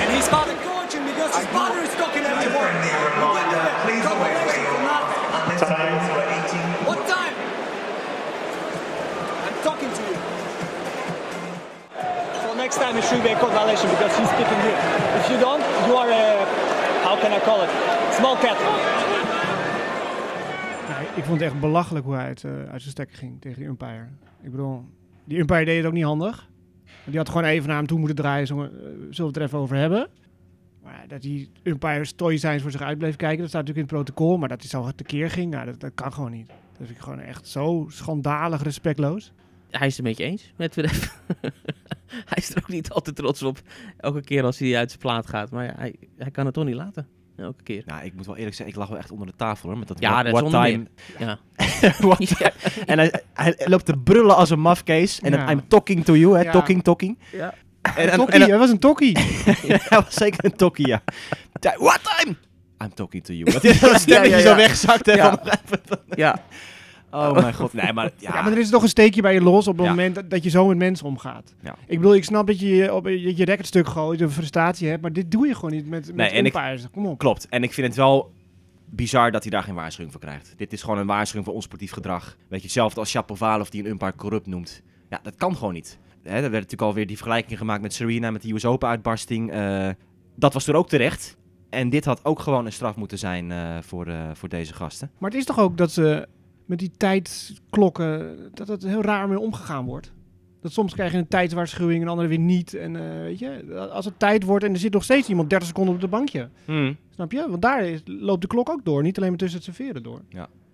And he's father coaching because his father is talking at him. What time? I'm talking to you. So next time it should be a violation because he's picking you. If you don't, you are a, how can I call it, small cat. Ik vond het echt belachelijk hoe hij uit, eh, uit zijn stekker ging tegen die umpire. Ik bedoel, die umpire deed het ook niet handig. Die had gewoon even naar hem toe moeten draaien. Zo, eh, zullen we het er even over hebben. Maar dat die umpire stoïcijns voor zich uit bleef kijken, dat staat natuurlijk in het protocol. Maar dat hij zo tekeer ging, nou, dat, kan gewoon niet. Dat vind ik gewoon echt zo schandalig respectloos. Hij is het een beetje eens met Zverev. hij is er ook niet altijd trots op. Elke keer als hij uit zijn plaat gaat. Maar hij, hij kan het toch niet laten. Elke keer. Nou, ik moet wel eerlijk zeggen, ik lag wel echt onder de tafel hoor. Met dat Ja, what, dat what zonder time. Ja. What time. En hij, hij loopt te brullen als een mafkees. En dan, Ja. I'm talking to you, hè. Ja. Talking, talking. Ja. En, en, Tokkie, en- hij was een tokkie. hij was zeker een tokkie, ja. What time? I'm talking to you. Dat is dat stemmetje Ja, ja, zo wegzakt. hè, Ja. van nog even- ja. Oh mijn god. Nee, maar ja. Ja, maar er is toch een steekje bij je los op het Ja. moment dat, dat je zo met mensen omgaat. Ja. Ik bedoel, ik snap dat je je op je, je rechtstuk gooit, een frustratie hebt, maar dit doe je gewoon niet met, met Nee, en ik-. Kom op. Klopt. En ik vind het wel bizar dat hij daar geen waarschuwing voor krijgt. Dit is gewoon een waarschuwing voor onsportief gedrag. Weet je, hetzelfde als Shapovalov die een umpire corrupt noemt. Ja, dat kan gewoon niet. Hè, er werd natuurlijk alweer die vergelijking gemaakt met Serena, met de US Open uitbarsting. Eh, dat was toen ook terecht. En dit had ook gewoon een straf moeten zijn eh, voor, eh, voor deze gasten. Maar het is toch ook dat ze met die tijdklokken, dat het heel raar mee omgegaan wordt. Dat soms krijg je een tijdswaarschuwing en andere weer niet. En eh, weet je, als het tijd wordt en er zit nog steeds iemand 30 seconden op de bankje. Snap je? Want daar is- loopt de klok ook door, niet alleen maar tussen het serveren door.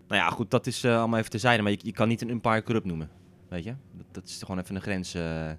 Nou ja, goed, dat is eh, allemaal even terzijde. Maar je, je kan niet een umpire corrupt noemen. Weet je? Dat, dat is gewoon even een grens. eh,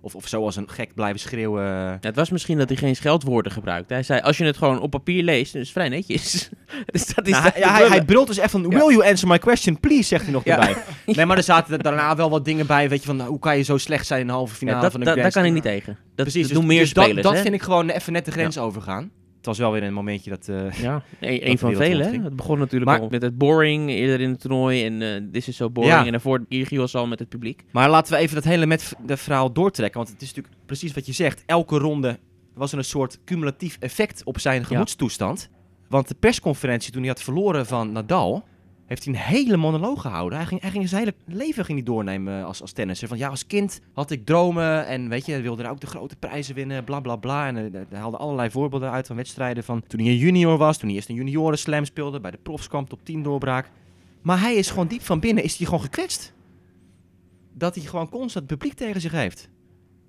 of, of zoals een gek blijven schreeuwen. Ja, het was misschien dat hij geen scheldwoorden gebruikte. Hij zei, als je het gewoon op papier leest, dan is het vrij netjes. dus dat is Nou, dat hij, ja, hij, brult dus echt van, will you answer my question, please, zegt hij nog erbij. Nee, maar er zaten daarna wel wat dingen bij, weet je, van nou, hoe kan je zo slecht zijn in de halve finale dat, van de daar kan Slam? niet tegen. Dat, Precies, dat dus, doen meer dus spelers, dat, dat hè? vind ik gewoon even net de grens overgaan. Het was wel weer een momentje dat... eh, Ja, een, de een van wereld vele. hè. rondging. Het begon natuurlijk Maar- al met het boring eerder in het toernooi. En eh This is so boring. Ja. En daarvoor Kyrgios al met het publiek. Maar laten we even dat hele met de verhaal doortrekken. Want het is natuurlijk precies wat je zegt. Elke ronde was er een soort cumulatief effect op zijn gemoedstoestand. Want de persconferentie toen hij had verloren van Nadal... heeft hij een hele monoloog gehouden. Hij ging, hij ging zijn hele leven ging hij doornemen als, als tennisser. Van ja, als kind had ik dromen en weet je, wilde er ook de grote prijzen winnen, bla bla bla. En eh, hij haalde allerlei voorbeelden uit van wedstrijden van toen hij een junior was, toen hij eerst een junioren slam speelde, bij de profskamp top 10 doorbraak. Maar hij is gewoon diep van binnen, is hij gewoon gekwetst dat hij gewoon constant publiek tegen zich heeft.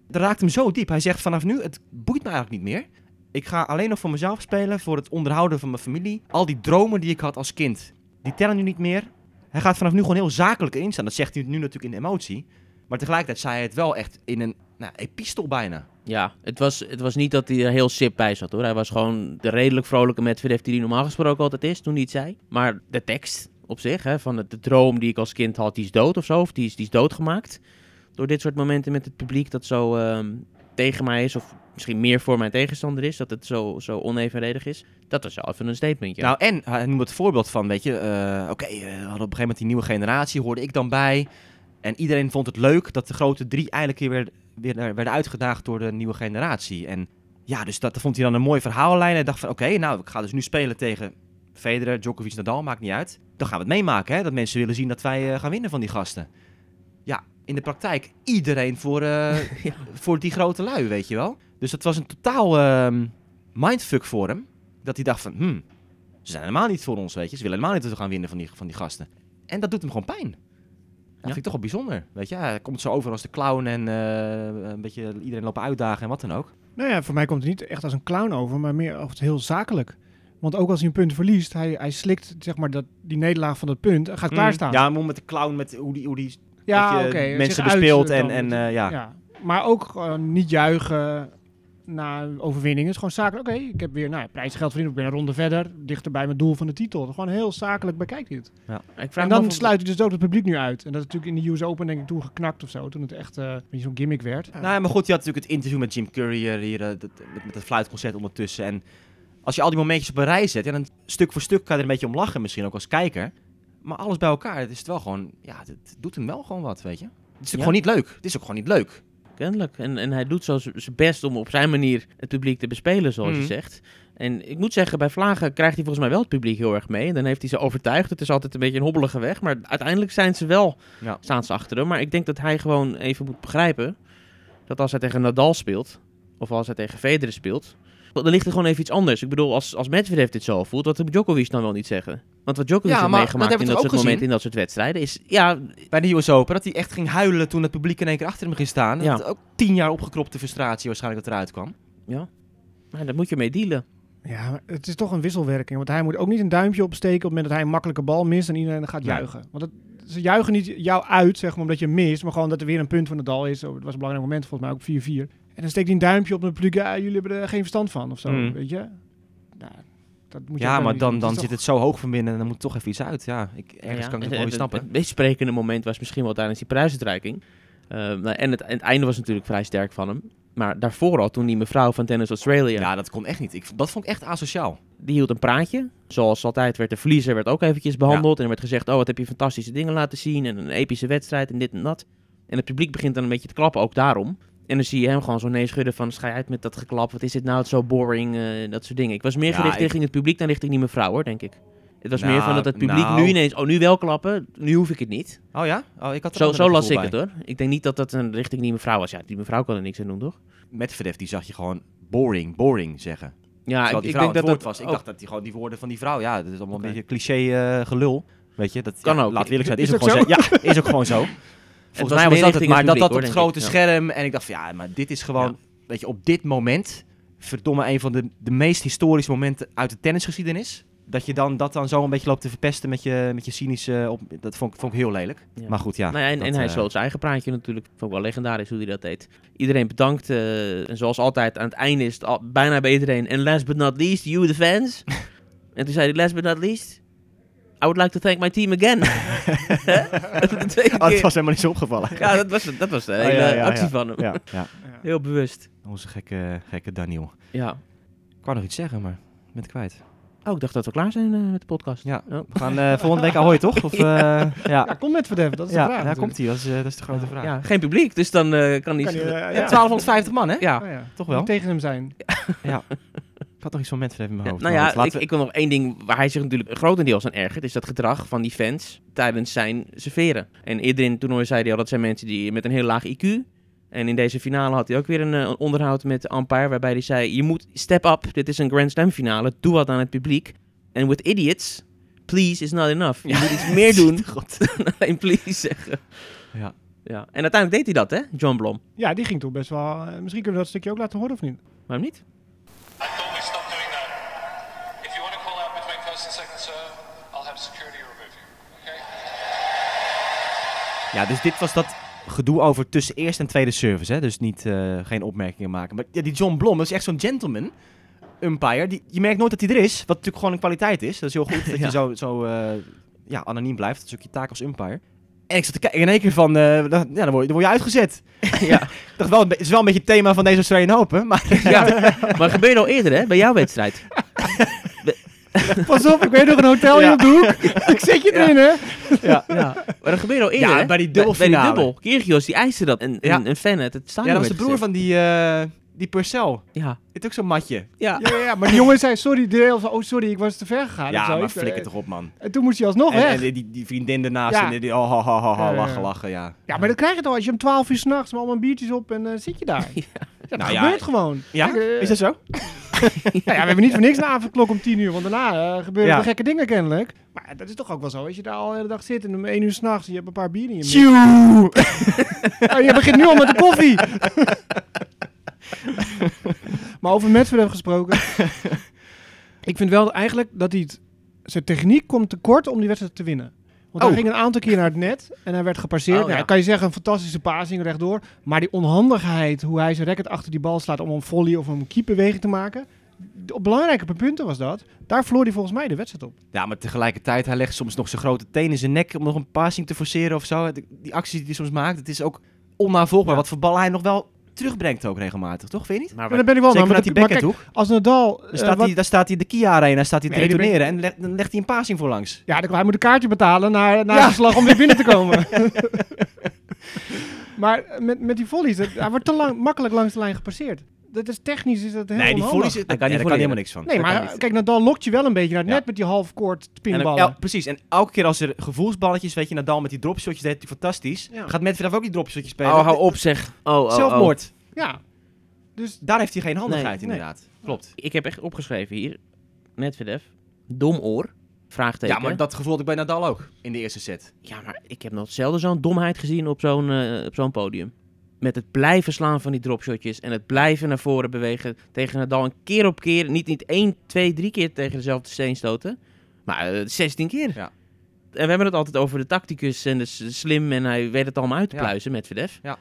Dat raakt hem zo diep. Hij zegt vanaf nu, het boeit me eigenlijk niet meer. Ik ga alleen nog voor mezelf spelen, voor het onderhouden van mijn familie. Al die dromen die ik had als kind, die tellen nu niet meer. Hij gaat vanaf nu gewoon heel zakelijk instaan. Dat zegt hij nu natuurlijk in emotie. Maar tegelijkertijd zei hij het wel echt in een nou, epistool bijna. Ja, het was, het was niet dat hij er heel sip bij zat hoor. Hij was gewoon de redelijk vrolijke Medvedev die hij normaal gesproken altijd is, toen hij het zei. Maar de tekst op zich, hè, van de, de droom die ik als kind had, die is dood of zo. Of die is, die is doodgemaakt. Door dit soort momenten met het publiek dat zo ehm, tegen mij is. Of misschien meer voor mijn tegenstander is. Dat het zo, zo onevenredig is. Dat was wel even een statementje. Nou, en hij noemt het voorbeeld van, weet je, eh, oké, eh, we hadden op een gegeven moment die nieuwe generatie, hoorde ik dan bij. En iedereen vond het leuk dat de grote drie eigenlijk weer weer werden uitgedaagd door de nieuwe generatie. En ja, dus dat, vond hij dan een mooi verhaallijn. En dacht van, oké, nou, ik ga dus nu spelen tegen Federer, Djokovic, Nadal, maakt niet uit. Dan gaan we het meemaken, hè, dat mensen willen zien dat wij eh, gaan winnen van die gasten. Ja, in de praktijk, iedereen voor, eh, voor die grote lui, weet je wel. Dus dat was een totaal ehm, mindfuck voor hem. Dat hij dacht van, hmm, ze zijn helemaal niet voor ons, weet je. Ze willen helemaal niet dat we gaan winnen van die, van die gasten. En dat doet hem gewoon pijn. Dat vind ik toch wel bijzonder, weet je. Hij komt zo over als de clown en eh, een beetje iedereen lopen uitdagen en wat dan ook. Nou ja, voor mij komt het niet echt als een clown over, maar meer als heel zakelijk. Want ook als hij een punt verliest, hij, hij slikt zeg maar dat, die nederlaag van dat punt en gaat klaarstaan. Ja, maar met de clown, met hoe die, hoe die Ja, dat je oké, mensen bespeelt en, en eh, ja. Ja. Maar ook gewoon niet juichen na een overwinning. Het is gewoon zakelijk. Oké, ik heb weer nou, ja, prijsgeld verdiend. Ik ben een ronde verder, dichter bij mijn doel van de titel. Gewoon heel zakelijk bekijkt het. ik vraag En dan sluit hij dus ook het publiek nu uit. En dat is natuurlijk in de US Open denk ik toen geknakt of zo. Toen het echt eh, een beetje zo'n gimmick werd. Nou, ja, maar goed, je had natuurlijk het interview met Jim Curry eh, hier, eh, dat- met het fluitconcert ondertussen. En als je al die momentjes op een rij zet, ja, dan stuk voor stuk kan je er een beetje om lachen, misschien ook als kijker. Maar alles bij elkaar, het is het wel gewoon, ja, het doet hem wel gewoon wat, weet je. Het is ook Ja. gewoon niet leuk. Het is ook gewoon niet leuk. Kennelijk. En, en hij doet zo zijn best om op zijn manier het publiek te bespelen, zoals Mhm. je zegt. En ik moet zeggen, bij Vlagen krijgt hij volgens mij wel het publiek heel erg mee. En dan heeft hij ze overtuigd. Het is altijd een beetje een hobbelige weg. Maar uiteindelijk zijn ze wel, Ja. staan ze achter hem. Maar ik denk dat hij gewoon even moet begrijpen dat als hij tegen Nadal speelt, of als hij tegen Federer speelt, dan ligt er gewoon even iets anders. Ik bedoel, als, als Medvedev dit zo voelt, wat moet Djokovic dan wel niet zeggen? Want wat Djokovic Ja, heeft maar meegemaakt dat in dat soort momenten, in dat soort wedstrijden, is... Ja, Bij de US Open, dat hij echt ging huilen toen het publiek in één keer achter hem ging staan. Ja. Dat ook tien jaar opgekropte frustratie waarschijnlijk dat eruit kwam. maar daar moet je mee dealen. Ja, maar het is toch een wisselwerking. Want hij moet ook niet een duimpje opsteken op het moment dat hij een makkelijke bal mist en iedereen gaat juichen. Want het, ze juichen niet jou uit, zeg maar, omdat je mist, maar gewoon dat er weer een punt van de dal is. Oh, Het was een belangrijk moment, volgens mij ook 4-4. En dan steekt hij een duimpje op het publiek. Ja, jullie hebben er geen verstand van of zo, Mm. weet je. Nou, dat moet je Ja, maar dan, dan zit toch- het zo hoog van binnen en dan moet toch even iets uit. Ja, ik, ergens Ja, kan ik het wel weer het, snappen. Het meest sprekende moment was misschien wel tijdens die prijsuitreiking. Eh, nou, en, het, en het einde was natuurlijk vrij sterk van hem. Maar daarvoor al, toen die mevrouw van Tennis Australia, Ja, dat kon echt niet. Ik, dat vond ik echt asociaal. die hield een praatje. Zoals altijd werd de verliezer werd ook eventjes behandeld. En er werd gezegd, oh wat heb je fantastische dingen laten zien. En een epische wedstrijd en dit en dat. En het publiek begint dan een beetje te klappen, ook daarom. En dan zie je hem gewoon zo nee schudden van, schij uit met dat geklap. Wat is dit nou, het is zo boring, eh, dat soort dingen. Ik was meer Ja, gericht ik- richting het publiek dan richting die mevrouw hoor, denk ik. Het was Nou, meer van dat het publiek nou. nu ineens, oh nu wel klappen, nu hoef ik het niet. Oh ja? Oh, ik had Zo, zo las ik het hoor. Ik denk niet dat dat een richting die mevrouw was. Ja, die mevrouw kan er niks aan doen, toch? bij. Medvedev, die zag je gewoon boring, boring zeggen. Ja, Terwijl ik, denk dat dat was. Ik dacht dat die gewoon die woorden van die vrouw, ja, dat is allemaal een beetje cliché eh, gelul. Weet je, dat Kan ja, ook. Laat eerlijk zijn, is, Is ook ook gewoon zo. Ja, is ook gewoon zo. Volgens mij was dat het, maar dat dat op het grote scherm. En ik dacht van ja, maar dit is gewoon, weet je, op dit moment, verdomme, een van de, de meest historische momenten uit de tennisgeschiedenis. Dat je dan, dat dan zo een beetje loopt te verpesten met je, met je cynische, op, dat vond, ik- vond ik heel lelijk. Ja. Maar goed, ja. Nou ja, en, dat, en hij eh, sloot zijn eigen praatje natuurlijk. Vond ik wel legendarisch hoe hij dat deed. Iedereen bedankt. eh, en zoals altijd, aan het einde is het al, bijna bij iedereen. En last but not least, you the fans. en toen zei hij, last but not least, I would like to thank my team again. de Oh, dat keer. was helemaal niet zo opgevallen. Ja, dat was, dat was de Oh, hele ja, ja, actie ja. van hem. Ja, ja. Heel bewust. Onze gekke, gekke Daniel. Ja. Ik wou nog iets zeggen, maar ik ben het kwijt. Oh, ik dacht dat we klaar zijn eh, met de podcast. Ja. Oh. We gaan eh, volgende week Ahoy, toch? Of, eh, ja. Ja, kom met Verdef, dat is de Ja, vraag. ja, komt ie. Dat is, eh, dat is de grote vraag. Ja, geen publiek, dus dan eh, kan hij... Kan je, eh, Ja, ja. 1250 man, hè? ja. Oh, ja. Toch wel? Moet tegen hem zijn. Ik had nog iets van Medvedev in mijn Ja, hoofd. nou ja, ik, we- ik wil nog één ding waar hij zich natuurlijk grotendeels aan ergert, is dat gedrag van die fans tijdens zijn serveren. En eerder in het toernooi zei hij al, dat zijn mensen die met een heel laag IQ. En in deze finale had hij ook weer een eh, onderhoud met de umpire, waarbij hij zei, je moet step up, dit is een Grand Slam finale, doe wat aan het publiek. En with idiots, please is not enough. Je moet iets meer doen God. dan alleen please zeggen. Ja. ja. En uiteindelijk deed hij dat, hè, John Blom. Ja, die ging toch best wel... eh, misschien kunnen we dat stukje ook laten horen, of niet? Waarom niet? First and second serve, I'll have security remove you. Okay? Ja, dus dit was dat gedoe over tussen eerste en tweede service. Hè? Dus niet, eh, geen opmerkingen maken. Maar ja, die John Blom, dat is echt zo'n gentleman umpire. Die, je merkt nooit dat hij er is. Wat natuurlijk gewoon een kwaliteit is. Dat is heel goed dat Ja. je zo, zo eh, ja, anoniem blijft. Dat is ook je taak als umpire. En ik zat te kijken in één keer van, eh, dan, ja, dan, word je, dan word je uitgezet. ja. Dacht wel, het is wel een beetje het thema van deze Australian Open. Maar ja. Maar dat gebeurde al eerder, hè, bij jouw wedstrijd. Pas op, ik weet nog een hotel op de hoek. ik zet je erin, hè? ja. Ja, maar dat gebeurde al eerder. Ja, hè? bij die Bij, bij die dubbel. Kyrgios, die eiste dat. En, Ja. en, en fan het, het ja, dat was de broer van die, eh die Purcell. Ja. Dit ook zo'n matje. Ja. Ja, ja, ja, maar die jongen zei, sorry, deel van, oh sorry, ik was te ver gegaan. Ja, of zo. maar Ik, flikker eh, toch op, man. En toen moest hij alsnog En, weg. en die, die vriendin ernaast, Ja. en die, oh, ha, ha, ha, ha, Ja, ja, ja. lachen, lachen, ja. Ja, maar dat krijg je toch als je om 12 uur s'nachts met allemaal biertjes op en eh, zit je daar. Ja, dat Nou ja, gebeurt gewoon. Ja, Kijk, eh, is dat zo? Ja, ja, we hebben niet voor niks een avondklok om 10 uur, want daarna eh, gebeuren er gekke dingen kennelijk. Maar dat is toch ook wel zo. Als je daar al de hele dag zit en om 1 uur s'nachts en je hebt een paar bieren in je! Oh, je begint nu al met de koffie. maar over Medvedev gesproken. ik vind wel eigenlijk dat hij het, zijn techniek komt tekort om die wedstrijd te winnen. Want hij Oh. ging een aantal keer naar het net en hij werd gepasseerd. Oh, ja. nou, kan je zeggen, een fantastische passing rechtdoor. Maar die onhandigheid, hoe hij zijn racket achter die bal slaat om een volley of een keepbeweging te maken. Op belangrijke punten was dat. Daar verloor hij volgens mij de wedstrijd op. Ja, maar tegelijkertijd, hij legt soms nog zijn grote teen in zijn nek om nog een passing te forceren of zo. Die- Die acties die hij soms maakt, het is ook onnavolgbaar. Ja. Wat voor bal hij nog wel terugbrengt ook regelmatig, toch? Vind je niet? Maar Maar dan ben ik wel Zeker maar vanuit die backhand kijk, toe. Als Nadal... Dan eh, staat, wat- hij, dan staat hij de Kia Arena, staat hij te Nee, dan ben en leg- dan legt hij een passing voor langs. Ja, dan- hij moet een kaartje betalen naar, naar Ja. de slag om weer binnen te komen. maar met, met die volleys, hij wordt te lang, makkelijk langs de lijn gepasseerd. Dat is technisch is dat heel nee, die onhandig. volleys, daar kan, kan niet daar kan volleren. helemaal niks van. Nee, kan maar niet. kijk, Nadal lokt je wel een beetje naar het Ja. net met die half-court En pinballen. el- precies, en elke keer als er gevoelsballetjes, weet je, Nadal met die dropshotjes deed hij fantastisch. Ja. Gaat Medvedev ook die dropshotjes spelen? Oh, hou op zeg. Oh, oh, oh. Zelfmoord. Ja. Dus Daar heeft hij geen handigheid, Nee, nee. inderdaad. Klopt. Ik heb echt opgeschreven hier. Medvedev. Dom oor. Vraagteken. Ja, maar dat gevoel had ik bij Nadal ook in de eerste set. Ja, maar ik heb nog zelden zo'n domheid gezien op zo'n eh, op zo'n podium. Met het blijven slaan van die dropshotjes en het blijven naar voren bewegen tegen Nadal. Een keer op keer, niet, niet één, twee, drie keer tegen dezelfde steen stoten. Maar eh, 16 keer. Ja. En we hebben het altijd over de tacticus en de slim en hij weet het allemaal uit te Ja. pluizen met Medvedev. Ja.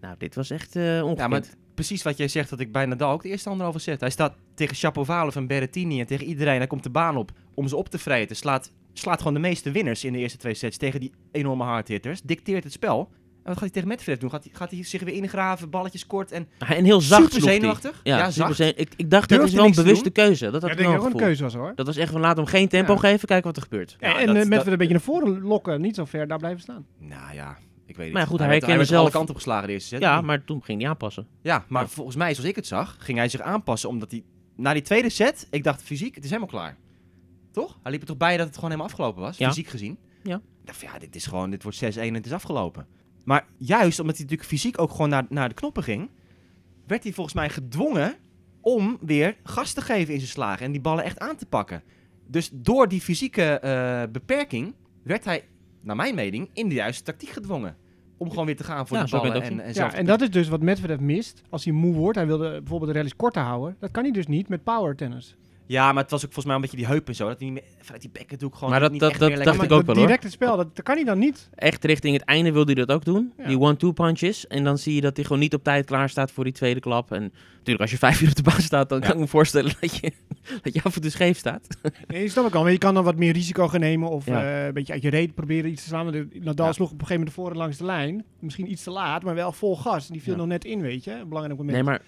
Nou, dit was echt eh ongekend. Ja, maar precies wat jij zegt, dat ik bij Nadal ook de eerste anderhalve set. Hij staat tegen Shapovalov en Berrettini en tegen iedereen. Hij komt de baan op om ze op te vreten. Slaat, slaat gewoon de meeste winners in de eerste twee sets tegen die enorme hardhitters. Dicteert het spel. En wat gaat hij tegen Medvedev doen? Gaat hij, gaat hij zich weer ingraven, balletjes kort en en heel zacht super hij. zenuwachtig? Ja, Ja, zacht. ik, ik dacht, dat is wel een bewuste keuze. Dat had ik denk dat een ook een gevoel. keuze was hoor. Dat was echt van laat hem geen tempo Ja. geven, kijken wat er gebeurt. Ja, en dat- eh, met dat- een beetje naar voren lokken, niet zo ver daar blijven staan. Nou ja, ik weet niet. Maar ja, goed, hij werd, herkende werd zelf- alle kanten opgeslagen de eerste set. Ja, maar toen ging hij aanpassen. Ja, maar Ja. volgens mij, zoals ik het zag, ging hij zich aanpassen omdat hij... Na die tweede set, ik dacht fysiek, het is helemaal klaar. Toch? Hij liep er toch bij dat het gewoon helemaal afgelopen was, Ja. fysiek gezien. Ja. Ik dacht van, ja, dit is gewoon, dit wordt 6-1 en het is afgelopen. Maar juist omdat hij natuurlijk fysiek ook gewoon naar, naar de knoppen ging, werd hij volgens mij gedwongen om weer gas te geven in zijn slagen en die ballen echt aan te pakken. Dus door die fysieke eh, beperking werd hij, naar mijn mening, in de juiste tactiek gedwongen. Om gewoon weer te gaan voor Ja, de ballen en, en Ja, en dat is dus wat Medvedev mist. Als hij moe wordt, hij wilde bijvoorbeeld de rallies korter houden. Dat kan hij dus niet met power tennis. Ja, maar het was ook volgens mij een beetje die heup en zo. Dat hij niet meer, vanuit die bekken doe ik gewoon Maar dat- niet dat- echt dat meer dacht lekker- ik ook wel, hoor. direct het spel, dat, dat kan hij dan niet. Echt richting het einde wilde hij dat ook doen. Ja. Die one-two punches. En dan zie je dat hij gewoon niet op tijd klaar staat voor die tweede klap. En natuurlijk, als je vijf uur op de baan staat, dan Ja. kan ik me voorstellen dat je, dat je af en toe scheef staat. Nee, snap ik al. Maar je kan dan wat meer risico gaan nemen of Ja. eh, een beetje uit je reet proberen iets te slaan. De- Nadal Ja. sloeg op een gegeven moment voor langs de lijn. Misschien iets te laat, maar wel vol gas. En die viel Ja. nog net in, weet je. Een belangrijk moment. Nee maar,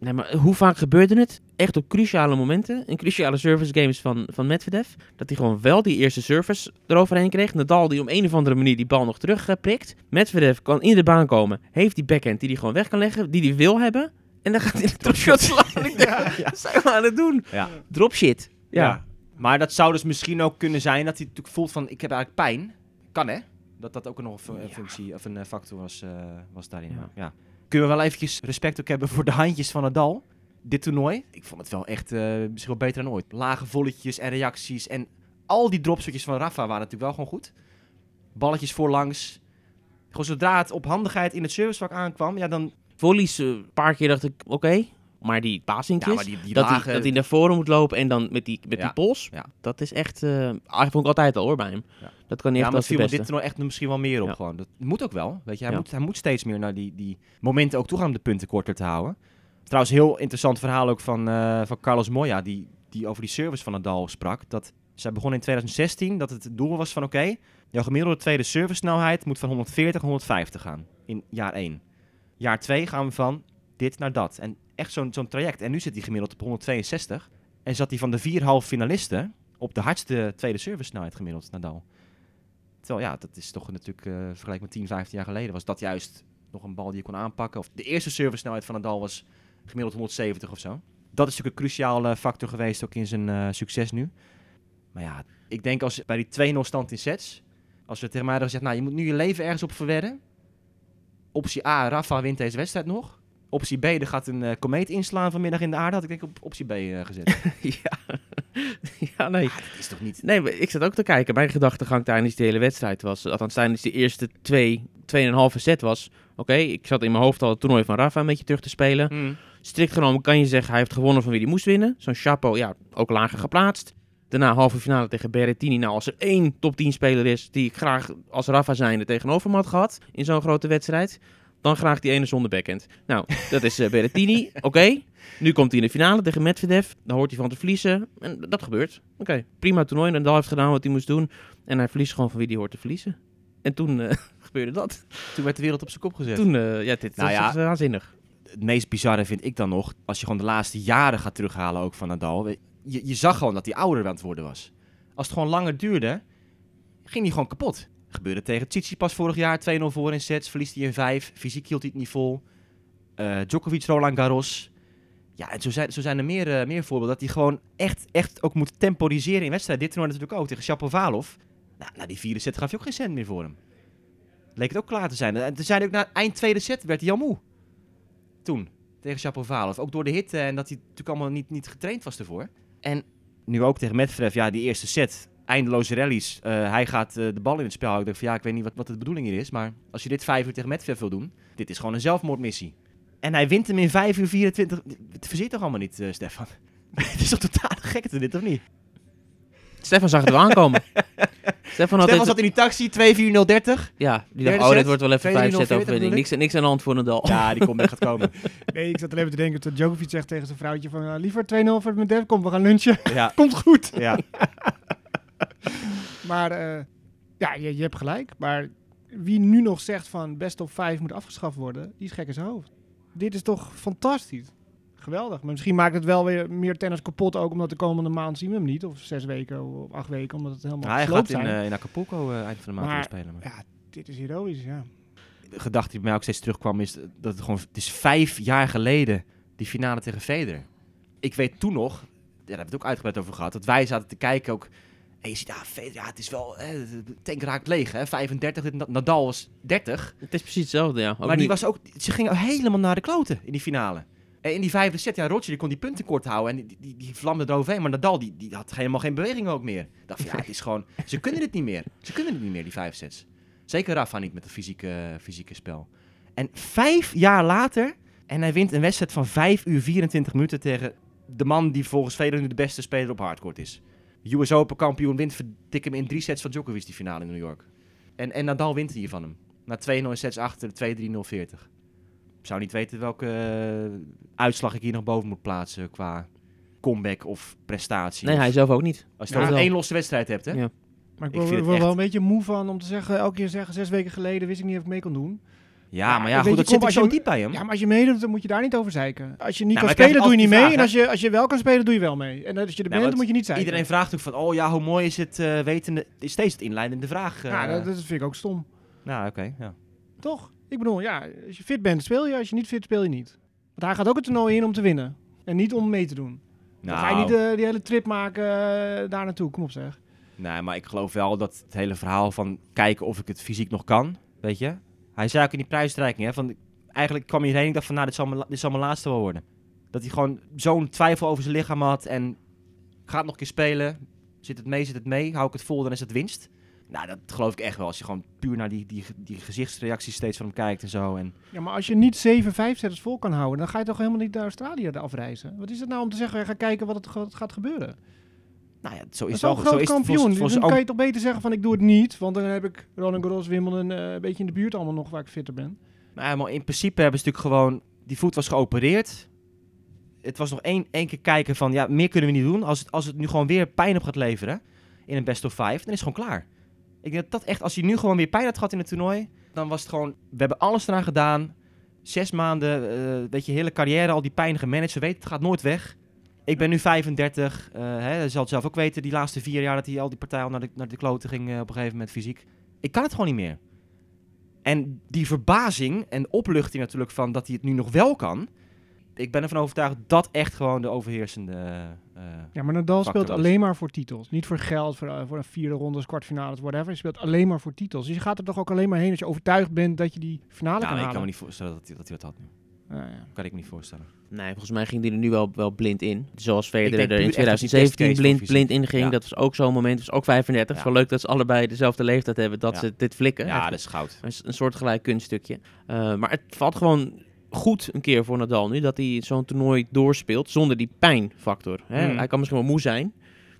nee, maar hoe vaak gebeurde het? Echt op cruciale momenten. In cruciale service games van, van Medvedev. Dat hij gewoon wel die eerste service eroverheen kreeg. Nadal die om een of andere manier die bal nog terug eh, prikt. Medvedev kan in de baan komen. Heeft die backhand die hij gewoon weg kan leggen. Die hij wil hebben. En dan gaat hij de dropshot slaan. Ik denk, Wat zijn we aan het doen? Ja. Drop shit. Ja. Ja. Maar dat zou dus misschien ook kunnen zijn dat hij natuurlijk voelt van... Ik heb eigenlijk pijn. Kan hè? Dat dat ook nog een functie of een eh, factor was, eh, was daarin. Ja. Kunnen we wel eventjes respect ook hebben voor de handjes van Nadal. Dit toernooi. Ik vond het wel echt eh, misschien wel beter dan ooit. Lage volletjes en reacties. En al die dropshotjes van Rafa waren natuurlijk wel gewoon goed. Balletjes voorlangs. Gewoon zodra het op handigheid in het servicevak aankwam, ja dan... Volleys, eh, een paar keer dacht ik, oké. Maar die Ja, die dat, hij, dat hij naar voren moet lopen en dan met die, met Ja. die pols. Ja. Dat is echt, ah, vond ik altijd al hoor bij hem. Dat kan niet Ja, echt als de beste. dit toernooi echt misschien wel meer op gewoon. Dat moet ook wel, weet je. Hij, moet, hij moet steeds meer naar die, die momenten ook toe gaan om de punten korter te houden. Trouwens, heel interessant verhaal ook van, eh, van Carlos Moya, die, die over die service van Nadal sprak. Dat zij begon in 2016, dat het doel was van oké, jouw gemiddelde tweede servicesnelheid moet van 140 naar 150 gaan in jaar 1. Jaar 2 gaan we van dit naar dat. En echt zo'n zo'n traject. En nu zit hij gemiddeld op 162. En zat hij van de vier halve finalisten op de hardste tweede servicesnelheid gemiddeld, Nadal. Terwijl ja, dat is toch natuurlijk eh vergeleken met 10, 15 jaar geleden was dat juist nog een bal die je kon aanpakken. Of de eerste servicesnelheid van Nadal was gemiddeld 170 of zo. Dat is natuurlijk een cruciale factor geweest ook in zijn eh, succes nu. Maar ja, ik denk als bij die 2-0 stand in sets, als we tegen mij nou je moet nu je leven ergens op verwedden. Optie A, Rafa wint deze wedstrijd nog. Optie B, er gaat een eh, komeet inslaan vanmiddag in de aarde. Had ik denk op optie B eh, gezet. ja. ja, nee. dat is toch niet... Nee, maar ik zat ook te kijken. Mijn gedachtegang tijdens die hele wedstrijd was, althans tijdens die eerste twee, tweeënhalve set was, oké, ik zat in mijn hoofd al het toernooi van Rafa een beetje terug te spelen. Hmm. Strikt genomen kan je zeggen, hij heeft gewonnen van wie hij moest winnen. Zo'n Chapo, ja, ook lager geplaatst. Daarna halve finale tegen Berrettini. Nou, als er één top 10 speler is die ik graag als Rafa zijnde tegenover me had gehad in zo'n grote wedstrijd, dan graag die ene zonder backhand. Nou, dat is eh, Berrettini. Oké, nu komt hij in de finale tegen Medvedev. Dan hoort hij van te verliezen. En dat gebeurt. Oké, prima toernooi. Nadal heeft gedaan wat hij moest doen. En hij verliest gewoon van wie hij hoort te verliezen. En toen eh, gebeurde dat. Toen werd de wereld op zijn kop gezet. Toen, eh, ja, dit Nou ja. is waanzinnig. het meest bizarre vind ik dan nog, als je gewoon de laatste jaren gaat terughalen ook van Nadal. Je, je zag gewoon dat hij ouder aan het worden was. Als het gewoon langer duurde, ging hij gewoon kapot. Gebeurde tegen Tsitsipas vorig jaar, 2-0 voor in sets, verliest hij in 5. Fysiek hield hij het niet vol. Eh, Djokovic, Roland Garros. Ja, en zo zijn, zo zijn er meer, eh, meer voorbeelden. Dat hij gewoon echt, echt ook moet temporiseren in wedstrijden. Dit toernooi natuurlijk ook tegen Shapovalov. Nou, na die vierde set gaf je ook geen cent meer voor hem. Leek het ook klaar te zijn. En toen hij ook na eind tweede set werd hij al moe. Toen. tegen Shapovalov. Ook door de hitte en dat hij natuurlijk allemaal niet, niet getraind was ervoor. En nu ook tegen Medvedev, ja, die eerste set. Eindeloze rallies. Eh, hij gaat eh, de bal in het spel houden. Ik denk van ja, ik weet niet wat, wat de bedoeling hier is. Maar als je dit vijf uur tegen Medvedev wil doen, dit is gewoon een zelfmoordmissie. En hij wint hem in 5 uur 24. Het verzit toch allemaal niet, eh, Stefan? het is toch totaal gekte dit, of niet? Stefan zag het wel aankomen. Stefan had Stefan dit- zat in die taxi, 2 4 0 30. Ja, die dacht, oh, dit wordt wel even tweede vijf set 0-40 overwinning. Niks, niks aan de hand voor Nadal. Ja, die komt echt gaat komen. Nee, ik zat alleen maar te denken dat Djokovic zegt tegen zijn vrouwtje van... "Ja, liever 2-0 voor mijn derde, kom, we gaan lunchen. Ja, Komt goed. ja. Maar eh, ja, je, je hebt gelijk. Maar wie nu nog zegt van best of 5 moet afgeschaft worden, die is gek in zijn hoofd. Dit is toch fantastisch. Geweldig. Maar misschien maakt het wel weer meer tennis kapot, ook omdat de komende maand zien we hem niet. Of zes weken of acht weken, omdat het helemaal Ja, hij gaat in, eh, in Acapulco eh, eind van de maand Maar- spelen. Maar. Ja, dit is heroïs, ja. De gedachte die bij mij ook steeds terugkwam is dat het gewoon... Het is vijf jaar geleden, die finale tegen Federer. Ik weet toen nog, ja, daar hebben we het ook uitgebreid over gehad, dat wij zaten te kijken ook... En je ziet, ja, Federer, ja, het is wel... Eh, de tank raakt leeg, hè. 35, dit- Nadal was 30. Het is precies hetzelfde, ja. Ook maar die niet- was ook... Ze gingen helemaal naar de kloten in die finale. En in die vijfde set, ja, Roger die kon die punten kort houden. En die, die, die vlamde eroverheen. Maar Nadal, die, die had helemaal geen beweging ook meer. Ik dacht ja, het is gewoon... Ze kunnen het niet meer. Ze kunnen het niet meer, die vijf sets. Zeker Rafa niet met het fysieke, fysieke spel. En vijf jaar later... En hij wint een wedstrijd van 5 uur 24 minuten tegen de man die volgens velen nu de beste speler op hardcourt is. US Open kampioen wint verdik hem in drie sets van Djokovic die finale in New York. En, en Nadal wint hier van hem. Na 2-0 sets achter, 2-3-0 40. Ik zou niet weten welke eh, uitslag ik hier nog boven moet plaatsen qua comeback of prestatie. Nee, Of- hij zelf ook niet. Als je Ja. over één losse wedstrijd hebt, hè? Ja. Maar ik Ik word vind er wel een beetje moe van om te zeggen, elke keer zeggen, zes weken geleden wist ik niet of ik mee kon doen. Ja, maar ja, goed, dat zit ook zo diep bij hem. Ja, maar als je meedoet, dan moet je daar niet over zeiken. Als je niet kan maar ik krijg spelen, doe je niet mee. En als je, als je wel kan spelen, doe je wel mee. En als je er bent, want dan moet je niet zeiken. Iedereen vraagt ook van, oh ja, hoe mooi is het eh wetende... is steeds het inleidende vraag. eh. Ja, dat, dat vind ik ook stom. Nou, oké, ja. Toch? Ik bedoel, ja, als je fit bent, speel je. Als je niet fit, speel je niet. Want hij gaat ook het toernooi in om te winnen. En niet om mee te doen. Dan ga je Nou, niet eh, die hele trip maken eh, daar naartoe. Kom op zeg. nee, maar ik geloof wel dat het hele verhaal van kijken of ik het fysiek nog kan, weet je. Hij zei ook in die prijsstrijking, hè, van eigenlijk kwam hij hierheen en dacht van, nou, dit zal mijn, laatste wel worden. Dat hij gewoon zo'n twijfel over zijn lichaam had en gaat nog een keer spelen. Zit het mee, zit het mee, hou ik het vol, dan is het winst. Nou, dat geloof ik echt wel, als je gewoon puur naar die, die, die gezichtsreacties steeds van hem kijkt en zo. En, Ja, maar als je niet 7, 5 setters vol kan houden, dan ga je toch helemaal niet naar Australië afreizen. Wat is het nou om te zeggen, ga kijken wat het ga- gaat gebeuren? Nou ja, zo Dat is het wel een Zo is het kampioen. volgens- volgens dan kan je toch beter zeggen van ik doe het niet, want dan heb ik Roland Garros, Wimbledon eh, een beetje in de buurt allemaal nog waar ik fitter ben. Nou maar in principe hebben ze natuurlijk gewoon... Die voet was geopereerd. Het was nog één, één keer kijken van... Ja, meer kunnen we niet doen. Als het, als het nu gewoon weer pijn op gaat leveren... In een best of five, dan is het gewoon klaar. Ik denk dat dat echt... Als hij nu gewoon weer pijn had gehad in het toernooi... Dan was het gewoon... We hebben alles eraan gedaan. Zes maanden, eh weet je, hele carrière, al die pijn gemanaged. Ze weten, het gaat nooit weg. Ik ben nu 35. eh hè, hij zal het zelf ook weten, die laatste vier jaar dat hij al die partij al naar de, naar de kloten ging eh, op een gegeven moment fysiek. Ik kan het gewoon niet meer. En die verbazing en opluchting natuurlijk van dat hij het nu nog wel kan. Ik ben ervan overtuigd dat echt gewoon de overheersende... eh, Ja, maar Nadal speelt was. alleen maar voor titels. Niet voor geld, voor, voor een vierde ronde, kwartfinales, whatever. Hij speelt alleen maar voor titels. Dus je gaat er toch ook alleen maar heen als je overtuigd bent dat je die finale ja, kan nee, ik halen. kan me niet voorstellen dat hij dat, hij dat had nu. Ja. Kan ik me niet voorstellen. Nee, volgens mij ging die er nu wel, wel blind in. Zoals Federer er in puur echt als die 2017 testcase blind, blind inging. Ja. Dat was ook zo'n moment. Dat was ook 35. Het is Ja. wel leuk dat ze allebei dezelfde leeftijd hebben. Dat Ja. ze dit flikken. Ja, dat is goud. een, een soortgelijk kunststukje. Eh, maar het valt gewoon goed een keer voor Nadal nu. Dat hij zo'n toernooi doorspeelt zonder die pijnfactor. Hè? Hmm. Hij kan misschien wel moe zijn.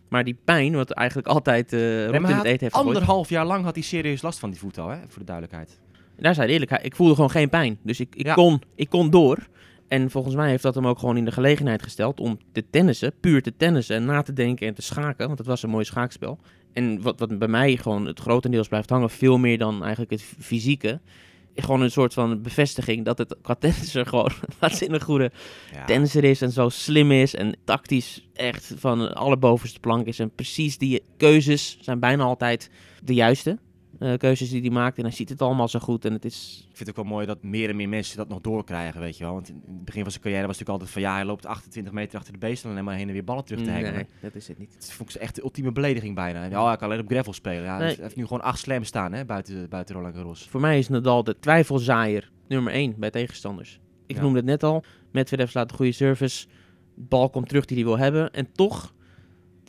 Maar die pijn, wat eigenlijk altijd eh Nee, in het eten heeft gegooid. anderhalf jaar lang had hij serieus last van die voet al, hè? voor de duidelijkheid. Daar zei hij eerlijk, ik voelde gewoon geen pijn. Dus ik, ik, Ja. kon, ik kon door. En volgens mij heeft dat hem ook gewoon in de gelegenheid gesteld om te tennissen, puur te tennissen en na te denken en te schaken. Want het was een mooi schaakspel. En wat, wat bij mij gewoon het grotendeels blijft hangen, veel meer dan eigenlijk het fysieke. Gewoon een soort van bevestiging dat het qua tennissen gewoon waanzinnig goede Ja. tennisser is en zo slim is en tactisch echt van de allerbovenste plank is. En precies die keuzes zijn bijna altijd de juiste eh, keuzes die hij maakt. En hij ziet het allemaal zo goed en het is... Ik vind het ook wel mooi dat meer en meer mensen dat nog doorkrijgen, weet je wel. Want in het begin van zijn carrière was het natuurlijk altijd van... Ja, hij loopt 28 meter achter de beest en alleen maar heen en weer ballen terug te. Nee, dat is het niet. Dat vond ik echt de ultieme belediging bijna. Ja, hij kan alleen op gravel spelen. Ja, Nee. Hij heeft nu gewoon acht slams staan, hè, buiten, buiten Roland Garros. Voor mij is Nadal de twijfelzaaier nummer 1 bij tegenstanders. Ik Ja. noemde het net al. Medvedev slaat een goede service. Bal komt terug die hij wil hebben. En toch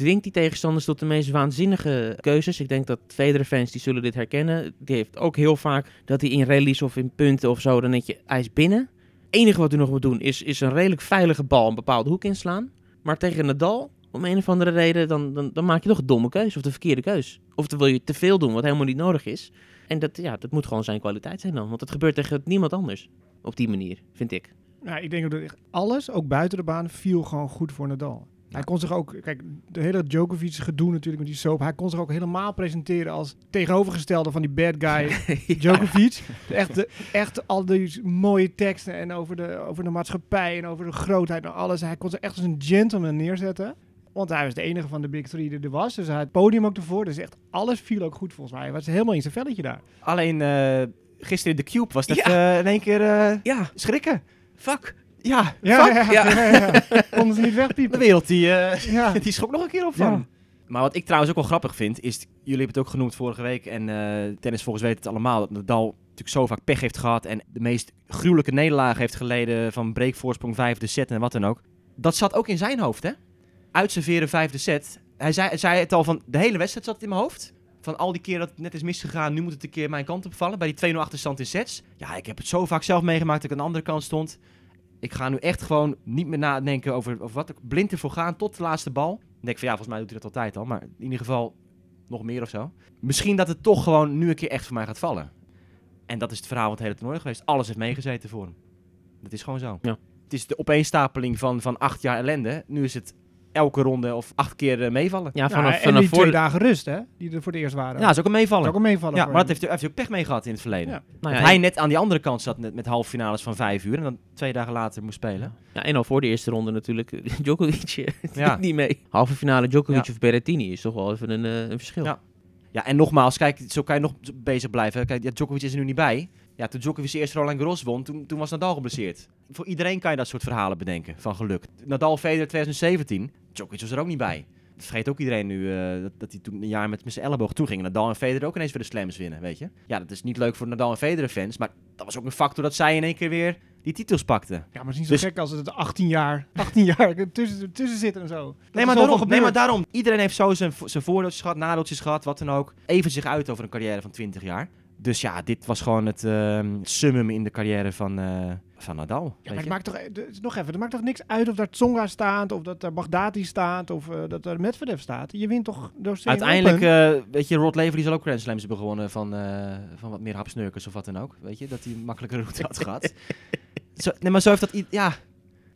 dwingt die tegenstanders tot de meest waanzinnige keuzes. Ik denk dat Federer-fans die zullen dit herkennen. Die heeft ook heel vaak dat hij in rallies of in punten of zo, dan denk je, binnen. Het enige wat hij nog moet doen is, is een redelijk veilige bal een bepaalde hoek inslaan. Maar tegen Nadal, om een of andere reden, dan, dan, dan maak je toch een domme keus of de verkeerde keus. Of dan wil je te veel doen wat helemaal niet nodig is. En dat, ja, dat moet gewoon zijn kwaliteit zijn dan. Want het gebeurt tegen niemand anders. Op die manier, vind ik. Nou, ik denk dat alles, ook buiten de baan, viel gewoon goed voor Nadal. Hij kon zich ook, kijk, de hele Djokovic gedoe natuurlijk met die soap. Hij kon zich ook helemaal presenteren als tegenovergestelde van die bad guy Djokovic. Echt, de, echt al die mooie teksten en over de, over de maatschappij en over de grootheid en alles. Hij kon zich echt als een gentleman neerzetten. Want hij was de enige van de Big Three die er was. Dus hij had het podium ook ervoor. Dus echt alles viel ook goed volgens mij. Hij was helemaal in zijn velletje daar. Alleen eh, gisteren in de Cube was dat Ja. eh, in één keer eh, Ja, schrikken. fuck. Ja, Ja, fuck. ja, ja. Konden ze niet De wegpiepen. wereld die, eh, Ja. die schrok nog een keer op van. Ja. Maar wat ik trouwens ook wel grappig vind, is, jullie hebben het ook genoemd vorige week, en eh tennis volgens weten het allemaal, dat Nadal natuurlijk zo vaak pech heeft gehad en de meest gruwelijke nederlagen heeft geleden van breekvoorsprong vijfde set en wat dan ook. Dat zat ook in zijn hoofd, hè? Uitserveren vijfde set. Hij zei, zei het al van, de hele wedstrijd zat het in mijn hoofd. Van al die keer dat het net is misgegaan, nu moet het een keer mijn kant opvallen. Bij die 2-0 achterstand in sets. Ja, ik heb het zo vaak zelf meegemaakt dat ik aan de andere kant stond. Ik ga nu echt gewoon niet meer nadenken over, over wat ik blind ervoor gaan tot de laatste bal. Dan denk ik van ja, volgens mij doet hij dat altijd al. Maar in ieder geval nog meer of zo. Misschien dat het toch gewoon nu een keer echt voor mij gaat vallen. En dat is het verhaal van het hele toernooi geweest. Alles heeft meegezeten voor hem. Dat is gewoon zo. Ja. Het is de opeenstapeling van, van acht jaar ellende. Nu is het elke ronde of acht keer eh, meevallen. Ja, Ja, vanaf, en vanaf die voor twee de- dagen rust, hè? Die er voor het eerst waren. Ja, dat is ook een dat meevallen. is ook een meevallen. Ja, maar dat heeft, hij heeft hij ook pech mee gehad in het verleden. Ja. Nou ja, hij net aan die andere kant zat met, met halve finales van vijf uur en dan twee dagen later moest spelen. Ja, en al voor de eerste ronde natuurlijk eh, Djokovic eh, Ja. niet mee. Halve finale Djokovic Ja. of Berrettini is toch wel even een, een verschil. Ja. Ja, en nogmaals, kijk, zo kan je nog bezig blijven. Kijk, ja, Djokovic is er nu niet bij. Ja, toen Djokovic eerst Roland Garros won, toen, toen was Nadal geblesseerd. Voor iedereen kan je dat soort verhalen bedenken, van geluk. Nadal Federer 2017, Djokovic was er ook niet bij. Dat vergeet ook iedereen nu, eh, dat, dat hij toen een jaar met, met zijn elleboog... Toen gingen Nadal en Federer ook ineens weer de slams winnen, weet je. Ja, dat is niet leuk voor Nadal en Federer fans, maar dat was ook een factor dat zij in één keer weer die titels pakten. Ja, maar het is niet zo Dus- gek als het 18 jaar, 18 jaar tussen, tussen zit en zo. Dat Nee maar, daarom, nee, maar daarom. Iedereen heeft zo zijn, zijn voordeeltjes gehad, nadeeltjes gehad, wat dan ook. Even zich uit over een carrière van 20 jaar. Dus ja, dit was gewoon het, ehm, summum in de carrière van, eh, van Nadal. Ja, maar het maakt toch, is nog even, het maakt toch niks uit of daar Tsonga staat, of dat er Baghdadi staat, of eh, dat er Medvedev staat. Je wint toch door Uiteindelijk, eh, weet je, Rod Laver die zal ook Grand Slams hebben gewonnen van, eh, van wat meer hapsnurkers of wat dan ook. Weet je, dat hij een makkelijkere route had gehad. Zo, nee, maar zo heeft dat... Ja,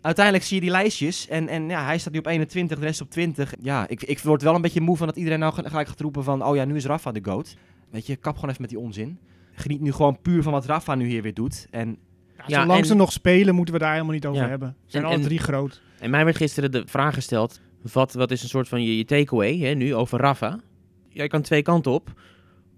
uiteindelijk zie je die lijstjes en, en ja, hij staat nu op 21, de rest op 20. Ja, ik, ik word wel een beetje moe van dat iedereen nou ge- gelijk gaat roepen van... Oh ja, nu is Rafa de GOAT. Weet je, kap gewoon even met die onzin. Geniet nu gewoon puur van wat Rafa nu hier weer doet. En Ja, ja, zolang en- ze nog spelen, moeten we daar helemaal niet over Ja. hebben. Ze zijn En- alle en- drie groot. En mij werd gisteren de vraag gesteld, wat, wat is een soort van je, je takeaway hè, nu over Rafa? Jij kan twee kanten op.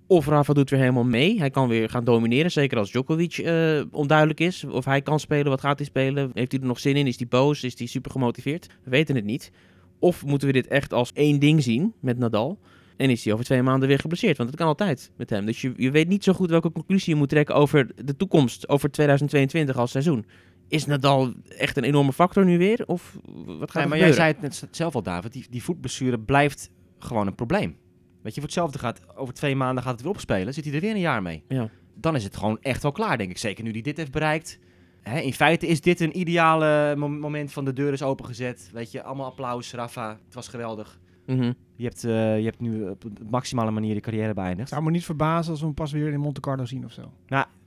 Of Rafa doet weer helemaal mee. Hij kan weer gaan domineren, zeker als Djokovic eh, onduidelijk is. Of hij kan spelen, wat gaat hij spelen? Heeft hij er nog zin in? Is hij boos? Is hij super gemotiveerd? We weten het niet. Of moeten we dit echt als één ding zien met Nadal? En is hij over twee maanden weer geblesseerd? Want dat kan altijd met hem. Dus je, je weet niet zo goed welke conclusie je moet trekken over de toekomst, over 2022 als seizoen. Is Nadal echt een enorme factor nu weer? Of wat gaat Nee, maar jij zei het net zelf al, David. Die, die voetblessure blijft gewoon een probleem. Weet je, voor hetzelfde gaat over twee maanden gaat het weer opspelen. Zit hij er weer een jaar mee. Ja. Dan is het gewoon echt wel klaar, denk ik. Zeker nu hij dit heeft bereikt. Hè, in feite is dit een ideale mo- moment van de deur is opengezet. Weet je, allemaal applaus, Rafa. Het was geweldig. Mhm. Je hebt, eh, je hebt nu op de maximale manier je carrière beëindigd. zou me niet verbazen als we hem pas weer in Monte Carlo zien of zo.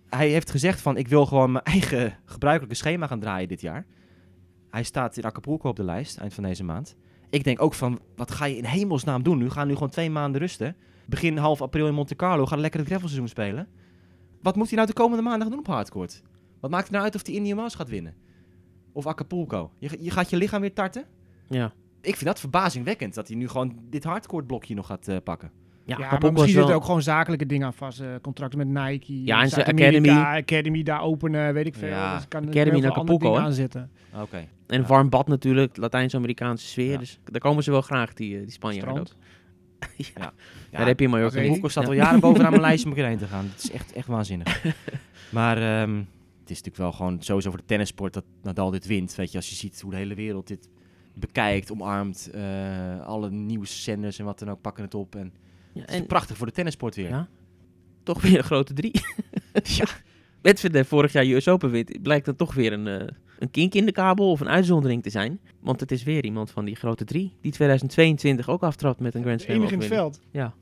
Hij heeft gezegd van, ik wil gewoon mijn eigen gebruikelijke schema gaan draaien dit jaar. Hij staat in Acapulco op de lijst, eind van deze maand. Ik denk ook van, wat ga je in hemelsnaam doen? Nu gaan nu gewoon twee maanden rusten. Begin half april in Monte Carlo, gaan lekker het gravelseizoen spelen. Wat moet hij nou de komende maandag doen op hardcourt? Wat maakt het nou uit of hij Indian Wells gaat winnen? Of Acapulco? Je, je gaat je lichaam weer tarten? Ja. Ik vind dat verbazingwekkend, dat hij nu gewoon dit hardcourt blokje nog gaat eh, pakken. Ja, maar misschien is zitten wel- ook gewoon zakelijke dingen aan vast. eh, contracten met Nike, Ja, en zijn Zuid-Amerika, Academy. Academy daar openen, weet ik veel. Ja, Dus kan Academy Acapulco, hè? aan zitten. Oké. En Ja. warm bad natuurlijk, Latijns-Amerikaanse sfeer. Ja. Dus daar komen ze wel graag, die, eh, die Spanjaarden ook. Ja, Daar heb je weet niet. Acapulco staat al jaren bovenaan mijn lijstje om erheen te gaan. Het is echt, echt waanzinnig. maar ehm, het het is natuurlijk wel gewoon sowieso voor de tennissport dat Nadal dit wint. Weet je, als je ziet hoe de hele wereld dit bekijkt, omarmt. eh, alle nieuwszenders en wat dan ook pakken het op. En Ja, het is en prachtig voor de tennisport weer. Ja. toch weer een grote drie. ja. Medvedev vorig jaar US Open wint, blijkt dan toch weer een, eh, een kink in de kabel of een uitzondering te zijn. Want het is weer iemand van die grote drie, die 2022 ook aftrapt met een Grand De Slam in het veld. Ja.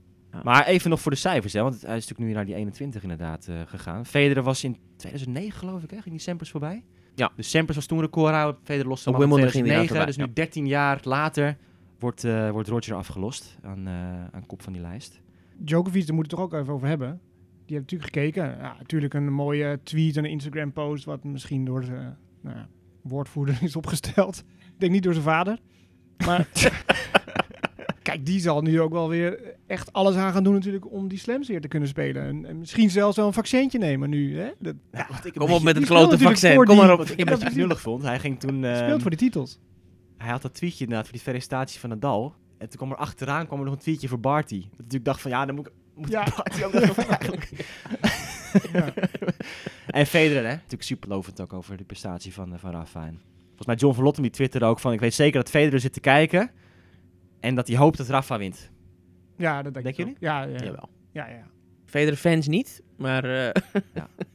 Maar even nog voor de cijfers, hè, want hij is natuurlijk nu naar die 21 inderdaad eh, gegaan. Federer was in 2009 geloof ik, hè, ging die Sampras voorbij. Ja. Dus Sampras was toen recordhouder, Federer loste hem af in Wimbledon ging hij 2009. Dus nu 13 jaar later wordt, eh, wordt Roger afgelost aan, eh, aan kop van die lijst. Djokovic, daar moeten we het toch ook even over hebben. Die heeft natuurlijk gekeken. Ja, natuurlijk een mooie tweet en een Instagram post, wat misschien door zijn nou ja, woordvoerder is opgesteld. Ik denk niet door zijn vader. Maar kijk, die zal nu ook wel weer echt alles aan gaan doen natuurlijk om die slams weer te kunnen spelen. En, en misschien zelfs wel een vaccintje nemen nu. Hè? Dat Ja, ik Kom op met het natuurlijk vaccin, kom die- maar op. Wat ik een beetje knullig vond, hij ging toen... speelt voor die titels. Hij had dat tweetje inderdaad voor die felicitatie van Nadal. En toen kwam er achteraan kwam er nog een tweetje voor Barty. Dat ik natuurlijk dacht van ja, dan moet, ik- moet Ja. Barty ook nog eigenlijk. Ja. En Federer, hè? Natuurlijk super lovend ook over de prestatie van, eh, van Rafa. En volgens mij John Verlotten die twitterde ook van... Ik weet zeker dat Federer zit te kijken. En dat hij hoopt dat Rafa wint. Ja, dat denk, Denk ik je ook. Ja, ja, ja. Jawel. ja, ja. Federer fans niet, maar eh,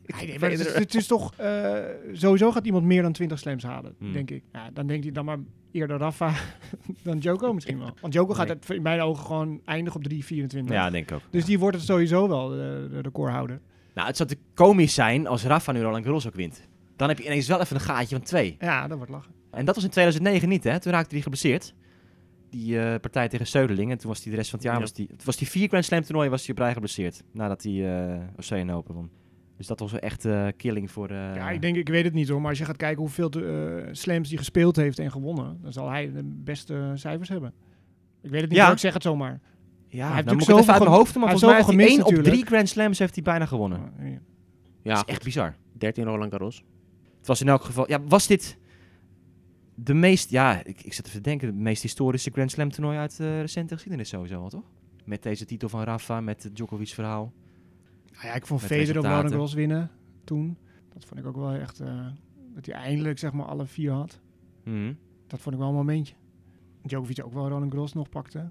Nee, nee, maar het, is, het is toch... eh, sowieso gaat iemand meer dan 20 slams halen, Hmm. denk ik. Ja, dan denkt hij dan maar eerder Rafa dan Joko misschien wel. Want Joko gaat het in mijn ogen gewoon eindigen op 3,24. Ja, denk ik ook. Dus die wordt het sowieso wel, de, de recordhouder. Nou, het zou natuurlijk komisch zijn als Rafa nu Roland Garros ook wint. Dan heb je ineens wel even een gaatje van twee. Ja, dat wordt lachen. En dat was in 2009 niet, hè? Toen raakte hij geblesseerd. Die eh, partij tegen Söderling. En toen was hij de rest van het jaar... Ja. Was die, het was die vier Grand Slam toernooi was hij op rij geblesseerd. Nadat hij eh Australian Open won. Dus dat was wel echt eh, killing voor... eh, ja, ik denk, ik weet het niet hoor, maar als je gaat kijken hoeveel eh, slams die gespeeld heeft en gewonnen, dan zal hij de beste cijfers hebben. Ik weet het niet, Ja. ik zeg het zomaar. Ja, Hij heeft dan moet natuurlijk ik het even uit mijn hoofd. Maar hij volgens mij heeft hij één op drie Grand Slams heeft hij bijna gewonnen. Ja, ja. ja, dat is echt bizar. 13 Roland Garros. Het was in elk geval... Ja, was dit de meest... Ja, ik, ik zit even te denken. De meest historische Grand Slam toernooi uit de recente geschiedenis sowieso wel, toch? Met deze titel van Rafa, met het Djokovic verhaal. Nou ja, ik vond Federer ook wel een resultaten. Garros winnen toen. Dat vond ik ook wel echt, eh, dat hij eindelijk zeg maar alle vier had. Mhm. Dat vond ik wel een momentje. Djokovic ook wel Roland Garros nog pakte.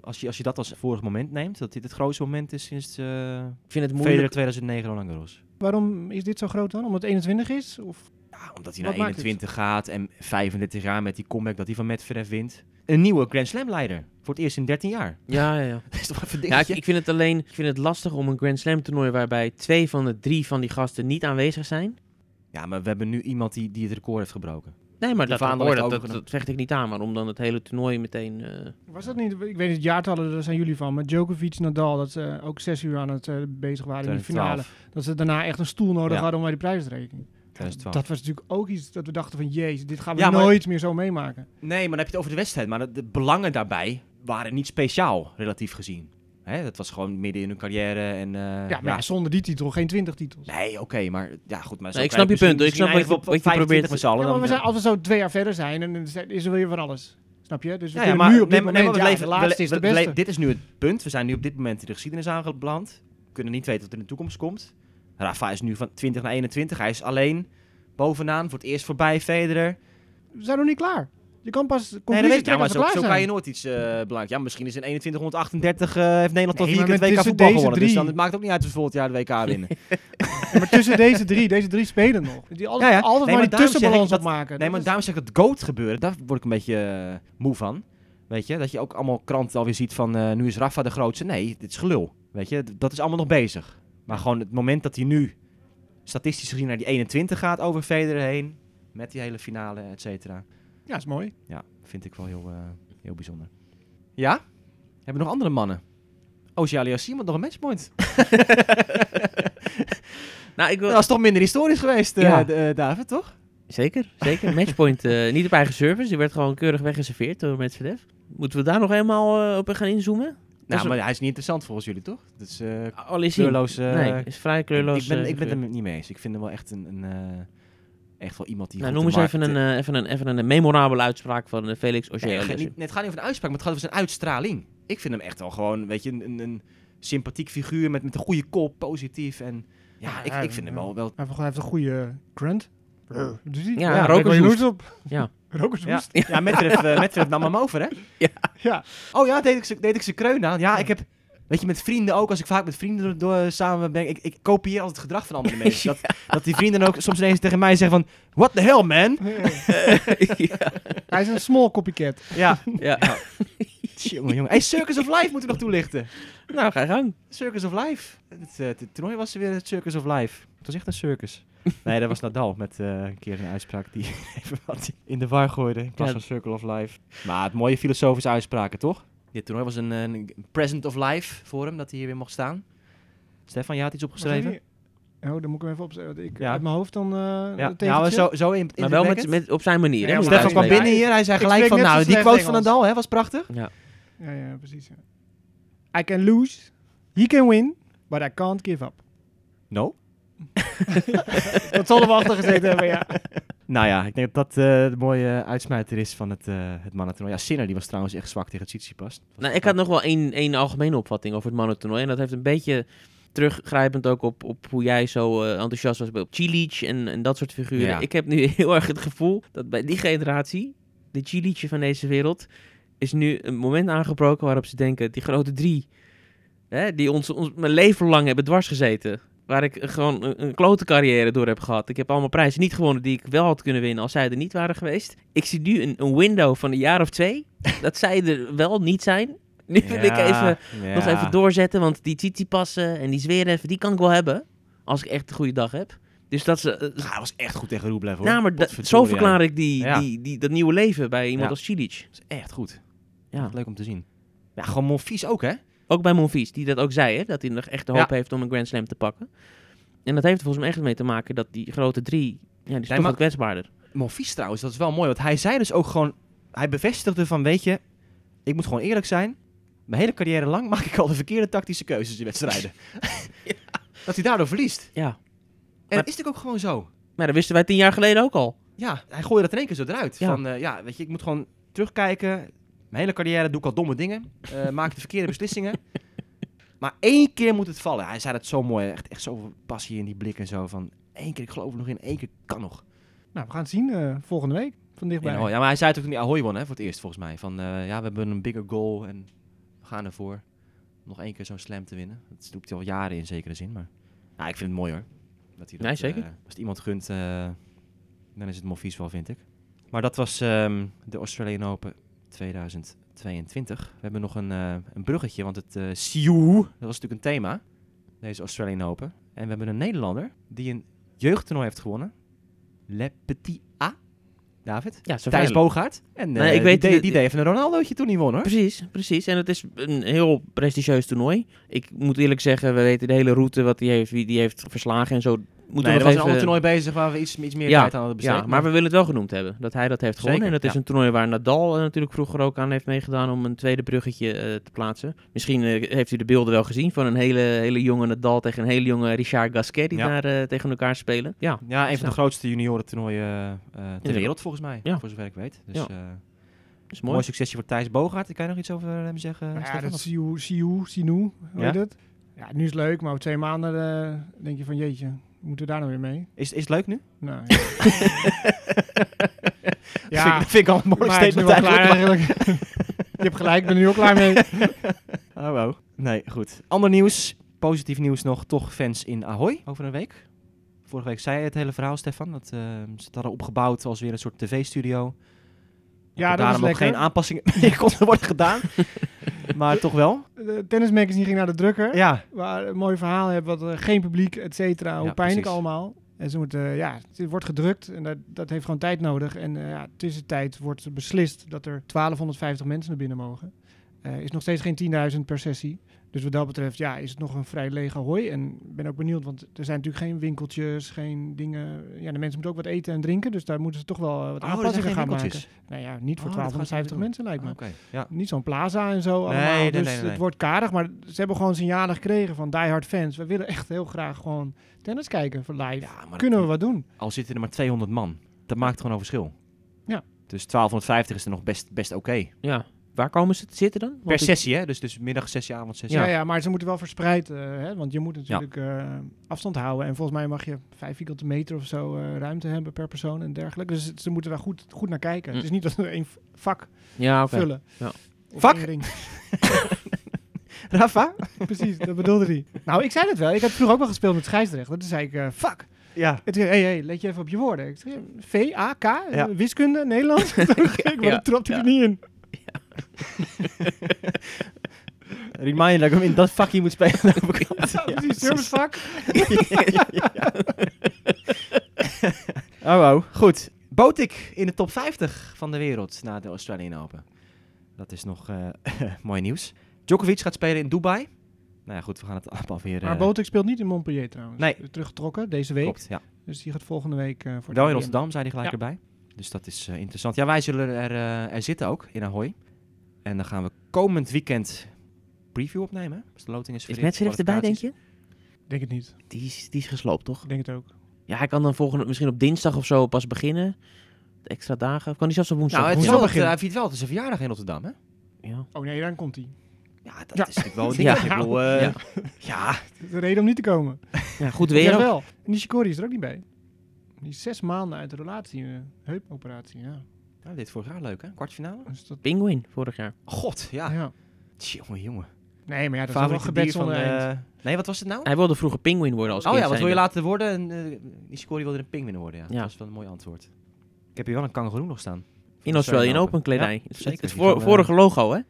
Als, je, als je dat als vorig moment neemt, dat dit het grootste moment is sinds eh Ik vind het Federer moeilijk. 2009 Roland Garros. Waarom is dit zo groot dan? Omdat het 21 is? Of? Ja, omdat hij Wat naar maakt het? 21 gaat en 35 jaar met die comeback dat hij van Medvedev wint. Een nieuwe Grand Slam leider. Voor het eerst in 13 jaar. Ja, ja, ja. Dat is toch even Ja, ik, dingetje? ik vind het alleen ik vind het lastig om een Grand Slam toernooi waarbij twee van de drie van die gasten niet aanwezig zijn. Ja, maar we hebben nu iemand die, die het record heeft gebroken. Nee, maar dat, hoor, dat, dat, vecht ik niet aan. Maar om dan het hele toernooi meteen... eh, Was dat niet, ik weet niet, het jaartallen, daar zijn jullie van. Maar Djokovic, Nadal, dat ze ook zes uur aan het eh, bezig waren in de finale. 2012. Dat ze daarna echt een stoel nodig Ja. hadden om bij de prijs te rekenen. 2012. Dat was natuurlijk ook iets dat we dachten van, jezus, dit gaan we Ja, maar- nooit meer zo meemaken. Nee, maar dan heb je het over de wedstrijd. Maar de, de belangen daarbij waren niet speciaal, relatief gezien. Hè, dat was gewoon midden in hun carrière. En, eh, ja, maar ja, zonder die titel geen 20 titels. Nee, oké, maar ja, goed. Maar zo Nee, ik snap je punt, ik snap wat je- eindigen we wat je op 25 probeert- met z'n allen, Ja, maar dan, we zijn, eh, als we zo twee jaar verder zijn, en dan is- er weer van alles. Snap je? Dus we Ja, ja, kunnen maar, nu op dit nee, maar- nee, moment, maar we ja, leven- de laatste we- is de beste. Dit is nu het punt. We zijn nu op dit moment in de geschiedenis aangebeland. We kunnen niet weten wat er in de toekomst komt. Rafa is nu van 20 naar 21. Hij is alleen bovenaan. Voor het eerst voorbij Federer. We zijn nog niet klaar. Je kan pas Nee, dat conclusies weet ik. Ja, trekken maar als zo, kan je nooit iets eh belangrijk. Ja, misschien is in 2138 eh, heeft Nederland al Nee, vier keer het WK voetbal gewonnen. Dus dan, het maakt ook niet uit of we volgend jaar de WK winnen. Ja, maar tussen deze drie, deze drie spelen nog. Die altijd, Ja, altijd Nee, maar maar die tussenbalans dat- opmaken. Nee, maar is- daarom zeg ik dat GOAT gebeuren. Daar word ik een beetje eh, moe van. Weet je, dat je ook allemaal kranten alweer ziet van eh, nu is Rafa de grootste. Nee, dit is gelul. Weet je, dat is allemaal nog bezig. Maar gewoon het moment dat hij nu statistisch gezien naar die 21 gaat over Federer heen. Met die hele finale, et cetera. Ja, is mooi. Ja, vind ik wel heel, eh, heel bijzonder. Ja? Hebben we nog andere mannen? Ocean Aliassim had nog een matchpoint. Nou, ik wil... Dat was toch minder historisch geweest, eh, Ja. eh, David, toch? Zeker, zeker. Matchpoint eh, niet op eigen service. Die werd gewoon keurig weggeserveerd door Medvedev. Moeten we daar nog eenmaal eh, op gaan inzoomen? Nou, een- maar hij is niet interessant volgens jullie, toch? Dat is eh Al is kleurloos... eh, Nee, is vrij kleurloos. Ik ben, ik ben het er niet mee eens. Ik vind hem wel echt een, een eh, echt wel iemand die. Nou, noem eens even een, eh, even, een, even een memorabele uitspraak van Felix Auger. het, nee, het gaat niet over een uitspraak, maar het gaat over zijn uitstraling. Ik vind hem echt wel gewoon, weet je, een, een, een sympathiek figuur met, met een goede kop, positief. En Ja, ik, Ja, ik vind hem ja. wel... wel Hij heeft, hij heeft een goede grunt. Dus Ja, ja rokerswoest. rokerswoest op. Ja. Rokerswoest. ja, ja Medvedev, eh, Medvedev nam hem over, hè? Ja. Oh ja, deed ik ze, deed ik ze kreun aan. Ja, ik heb... Weet je, met vrienden ook, als ik vaak met vrienden door, door- samen ben, ik, ik kopieer altijd het gedrag van andere mensen. Dat, dat die vrienden ook soms ineens tegen mij zeggen van, what the hell, man? ja. Hij is een small copycat. Ja. ja. jongen, jongen. Hey, Circus of Life moet ik nog toelichten. Nou, ga je gang. Circus of Life. Het, eh, het toernooi was weer het Circus of Life. Het was echt een circus. Nee, dat was Nadal met eh, een keer een uitspraak die even wat in de war gooide in plaats Ja. van Circle of Life. Maar het mooie filosofische uitspraken, toch? Dit toernooi was een, een present of life voor hem, dat hij hier weer mocht staan. Stefan, je had iets opgeschreven? Oh, dan moet ik hem even opzetten. Ik, Ja. Uit mijn hoofd dan uh, Ja, ja zo, zo in, in Maar wel met, met, op zijn manier. Ja, hè, Stefan kwam Ja, binnen hier, hij zei gelijk van, nou, die quote van. Nadal hè, was prachtig. Ja. Ja, ja, precies. Ja. I can lose, he can win, but I can't give up. No. Dat zal er wel achter gezeten hebben, ja. Nou ja, ik denk dat dat eh, de mooie uitsmijter is van het, eh het mannentoernooi. Ja, Sinner die was trouwens echt zwak tegen Tsitsipas. Nou, ik had nog wel één, één algemene opvatting over het mannentoernooi. En dat heeft een beetje teruggrijpend ook op, op hoe jij zo eh, enthousiast was op Cilic en, en dat soort figuren. Ja. Ik heb nu heel erg het gevoel dat bij die generatie, de Cilic van deze wereld, is nu een moment aangebroken waarop ze denken, die grote drie, hè, die ons, ons mijn leven lang hebben dwars gezeten. Waar ik gewoon een, een klote carrière door heb gehad. Ik heb allemaal prijzen niet gewonnen die ik wel had kunnen winnen als zij er niet waren geweest. Ik zie nu een, een window van een jaar of twee. dat zij er wel niet zijn. Nu wil ik even nog even doorzetten, want die Tsitsipassen en die Zverev, die kan ik wel hebben. Als ik echt een goede dag heb. Dus dat ze... Ja, hij was echt goed tegen Rublev hoor. nou, maar dat- zo verklaar ik die, Ja. die, die, dat nieuwe leven bij iemand Ja. als Cilic. Dat is echt goed. Ja. Echt leuk om te zien. Ja, gewoon Monfils ook hè? Ook bij Monfils, die dat ook zei, hè, dat hij nog echt de hoop Ja. heeft om een Grand Slam te pakken. En dat heeft er volgens mij echt mee te maken dat die grote drie, ja, die maar- wat kwetsbaarder. Monfils trouwens, dat is wel mooi. Want hij zei dus ook gewoon... Hij bevestigde van, weet je... Ik moet gewoon eerlijk zijn. Mijn hele carrière lang maak ik al de verkeerde tactische keuzes in wedstrijden. Dat hij daardoor verliest. Ja. En Maar- dat is natuurlijk ook gewoon zo. Maar dat wisten wij tien jaar geleden ook al. Ja, hij gooide dat in één keer zo eruit. Ja. Van, eh, ja, weet je, ik moet gewoon terugkijken. Mijn hele carrière doe ik al domme dingen. eh, maak de verkeerde beslissingen. Maar één keer moet het vallen. Hij zei dat zo mooi. Echt, echt zoveel passie in die blik en zo. Van één keer, ik geloof er nog in. één keer kan nog. Nou, we gaan het zien eh, volgende week. Van dichtbij. Oh, ja, maar hij zei het ook toen hij Ahoy won, hè, voor het eerst volgens mij. Van, eh, ja, we hebben een bigger goal en we gaan ervoor. Om nog één keer zo'n slam te winnen. Dat doet hij al jaren in zekere zin. Maar ja, ik vind het mooi hoor. Dat hij dat, Nee, zeker. als het iemand gunt, eh, dan is het Monfils wel, vind ik. Maar dat was ehm, de Australian Open 2022. We hebben nog een, eh, een bruggetje, want het uh, Siu, dat was natuurlijk een thema. Deze Australian Open. En we hebben een Nederlander die een jeugdtoernooi heeft gewonnen. Le Petit A. David? Ja, zo Thijs. Bogaert. En Nee, eh, ik weet die, de- deed, die deed even een Ronaldootje toen hij won hoor. Precies, precies. En het is een heel prestigieus toernooi. Ik moet eerlijk zeggen, we weten de hele route wat hij heeft, wie die heeft verslagen en zo. Moeten nee, we er nog was een ander toernooi bezig waar we iets, iets meer Ja, tijd aan hadden besteed. Ja, maar we willen het wel genoemd hebben. Dat hij dat heeft gewonnen. Zeker, en dat is een toernooi waar Nadal eh, natuurlijk vroeger ook aan heeft meegedaan om een tweede bruggetje eh, te plaatsen. Misschien eh, heeft u de beelden wel gezien van een hele, hele jonge Nadal tegen een hele jonge Richard Gasquet die Ja. daar tegen elkaar spelen. Ja, Ja, een van de grootste juniorentoernooien eh, eh, ter wereld. volgens mij. Ja. Voor zover ik weet. Dus eh, is mooi. mooi. succesje voor Thijs Bogaert. Kan je nog iets over hem zeggen, ja, Stefan? dat Siu, Siu, Sinu, hoe Ja? heet het? Ja, nu is het leuk, maar over twee maanden eh, denk je van jeetje, moeten we daar nou weer mee? Is, is het leuk nu? Nou, ja. ja, vind, ik- vind ik al een mooi statement eigenlijk. je hebt gelijk, ik ben nu ook klaar mee. Oh, wow. Nee, goed. Ander nieuws. Positief nieuws nog. Toch fans in Ahoy over een week. Vorige week zei je het hele verhaal, Stefan. Dat eh, ze het hadden opgebouwd als weer een soort tv-studio. Ja, dat is daarom ook lekker. geen aanpassingen meer konden worden gedaan. maar toch wel. De tennismagazine ging naar de drukker. Ja. Waar een mooi verhaal hebben, wat eh, geen publiek, et cetera. Hoe Ja, pijnlijk precies. allemaal. En ze moeten, ja, het wordt gedrukt en dat, dat heeft gewoon tijd nodig. En eh ja, tussentijd wordt beslist dat er 1250 mensen naar binnen mogen. Eh is nog steeds geen 10.000 per sessie. Dus wat dat betreft, ja, is het nog een vrij lege hooi. En ik ben ook benieuwd, want er zijn natuurlijk geen winkeltjes, geen dingen. Ja, de mensen moeten ook wat eten en drinken, dus daar moeten ze toch wel eh, wat Oh, aanpassingen gaan maken. Nou ja, niet voor Oh, dat gaan ze 1250 doen. mensen lijkt me. Oké, ja. Niet zo'n plaza en zo Nee, allemaal. nee, dus nee, nee. het wordt karig. Maar ze hebben gewoon signalen gekregen van diehard fans. We willen echt heel graag gewoon tennis kijken voor live. Ja, maar Kunnen we wat doen? al zitten er maar 200 man. Dat maakt gewoon een verschil. Ja. Dus 1250 is er nog best, best oké. Ja, waar komen ze te zitten dan? Per Want ik- sessie, hè? Dus, dus middagsessie, avondsessie. Ja, ja, maar ze moeten wel verspreid, eh, hè, want je moet natuurlijk eh, afstand houden. En volgens mij mag je vijf vierkante meter of zo eh, ruimte hebben per persoon en dergelijke. Dus ze moeten daar goed, goed naar kijken. Hm. Het is niet dat ze één vak Ja, vullen. Ja. Vak? Rafa? Precies, dat bedoelde hij. Nou, ik zei het wel. Ik heb vroeger ook wel gespeeld met scheidsrechter. Toen zei ik, eh fuck. Ja. Hij, hey, hey, let je even op je woorden. Ik zei, V, A, K, Ja. wiskunde, Nederlands. Toen ik, maar ja, dat trapte ja. er niet in. Remind dat ik hem in dat vakje moet spelen. Ja, precies, servicevak. Oh, oh, goed. Botik in de top 50 van de wereld na de Australian Open. Dat is nog eh, mooi nieuws. Djokovic gaat spelen in Dubai. Nou ja, goed, we gaan het allemaal weer... Maar eh, Botek speelt niet in Montpellier trouwens. Nee. Is Teruggetrokken deze week. Klopt, ja. Dus die gaat volgende week eh, voor Wel in Rotterdam, zei hij gelijk Ja. erbij. Dus dat is eh, interessant. Ja, wij zullen er, er zitten ook, in Ahoy. En dan gaan we komend weekend preview opnemen. Als de loting is Is verricht, Medvedev erbij, denk je? Ik denk het niet. Die is, die is gesloopt, toch? Ik denk het ook. Ja, hij kan dan volgende, misschien op dinsdag of zo pas beginnen. De extra dagen. Of kan hij zelfs op woensdag Nou, het is Woensdag wel, eh, hij viert wel, het is een verjaardag in Rotterdam, hè? Ja. Oh nee, dan komt hij. Ja, dat Ja. is natuurlijk wel een Ja. ding. Ik bedoel, eh, Ja. ja. Dat is de reden om niet te komen. ja, goed Weer ook. wel. Nishikori is er ook niet bij. Die is zes maanden uit de relatie. eh, heupoperatie, ja. Ja, dit vorig jaar leuk, hè? Kwartfinale? Dat, Penguin, vorig jaar. God, ja. ja. Jongen, jongen. Nee, maar ja, dat is wel gebed van de... Nee, wat was het nou? Hij wilde vroeger Penguin worden als Oh kind ja, wat wil je laten worden? En, eh Nishikori wilde een pinguïn worden, ja. Ja. Dat is wel een mooi antwoord. Ik heb hier wel een kangeroe nog staan. In Australian Open kledij. Ja, het zeker. het, Die voor- eh, vorige logo, hè?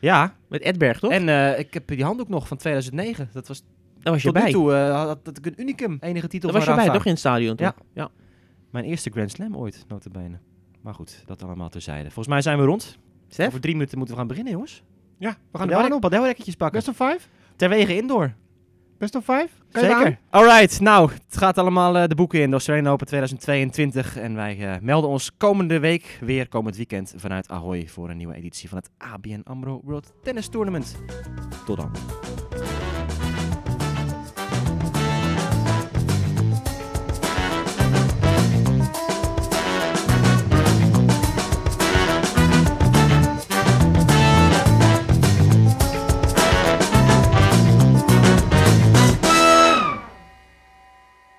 Ja, Met Edberg, toch? en eh, ik heb die handdoek nog van 2009. Dat was Daar was je tot nu bij. toe eh, had dat ik een unicum. Enige titel Daar was je bij, toch in het stadion toen? Ja. ja. Mijn eerste Grand Slam ooit, notabene. Maar goed, dat allemaal terzijde. Volgens mij zijn we rond. Stef? Over drie minuten moeten we gaan beginnen, jongens. Ja, we gaan de. Padelrekketjes pakken. Best of five? Terwege indoor. Best of five? Kan je Zeker. Alright, nou, het gaat allemaal eh, de boeken in. De Australian Open 2022. En wij eh, melden ons komende week weer komend weekend vanuit Ahoy voor een nieuwe editie van het ABN AMRO World Tennis Tournament. Tot dan.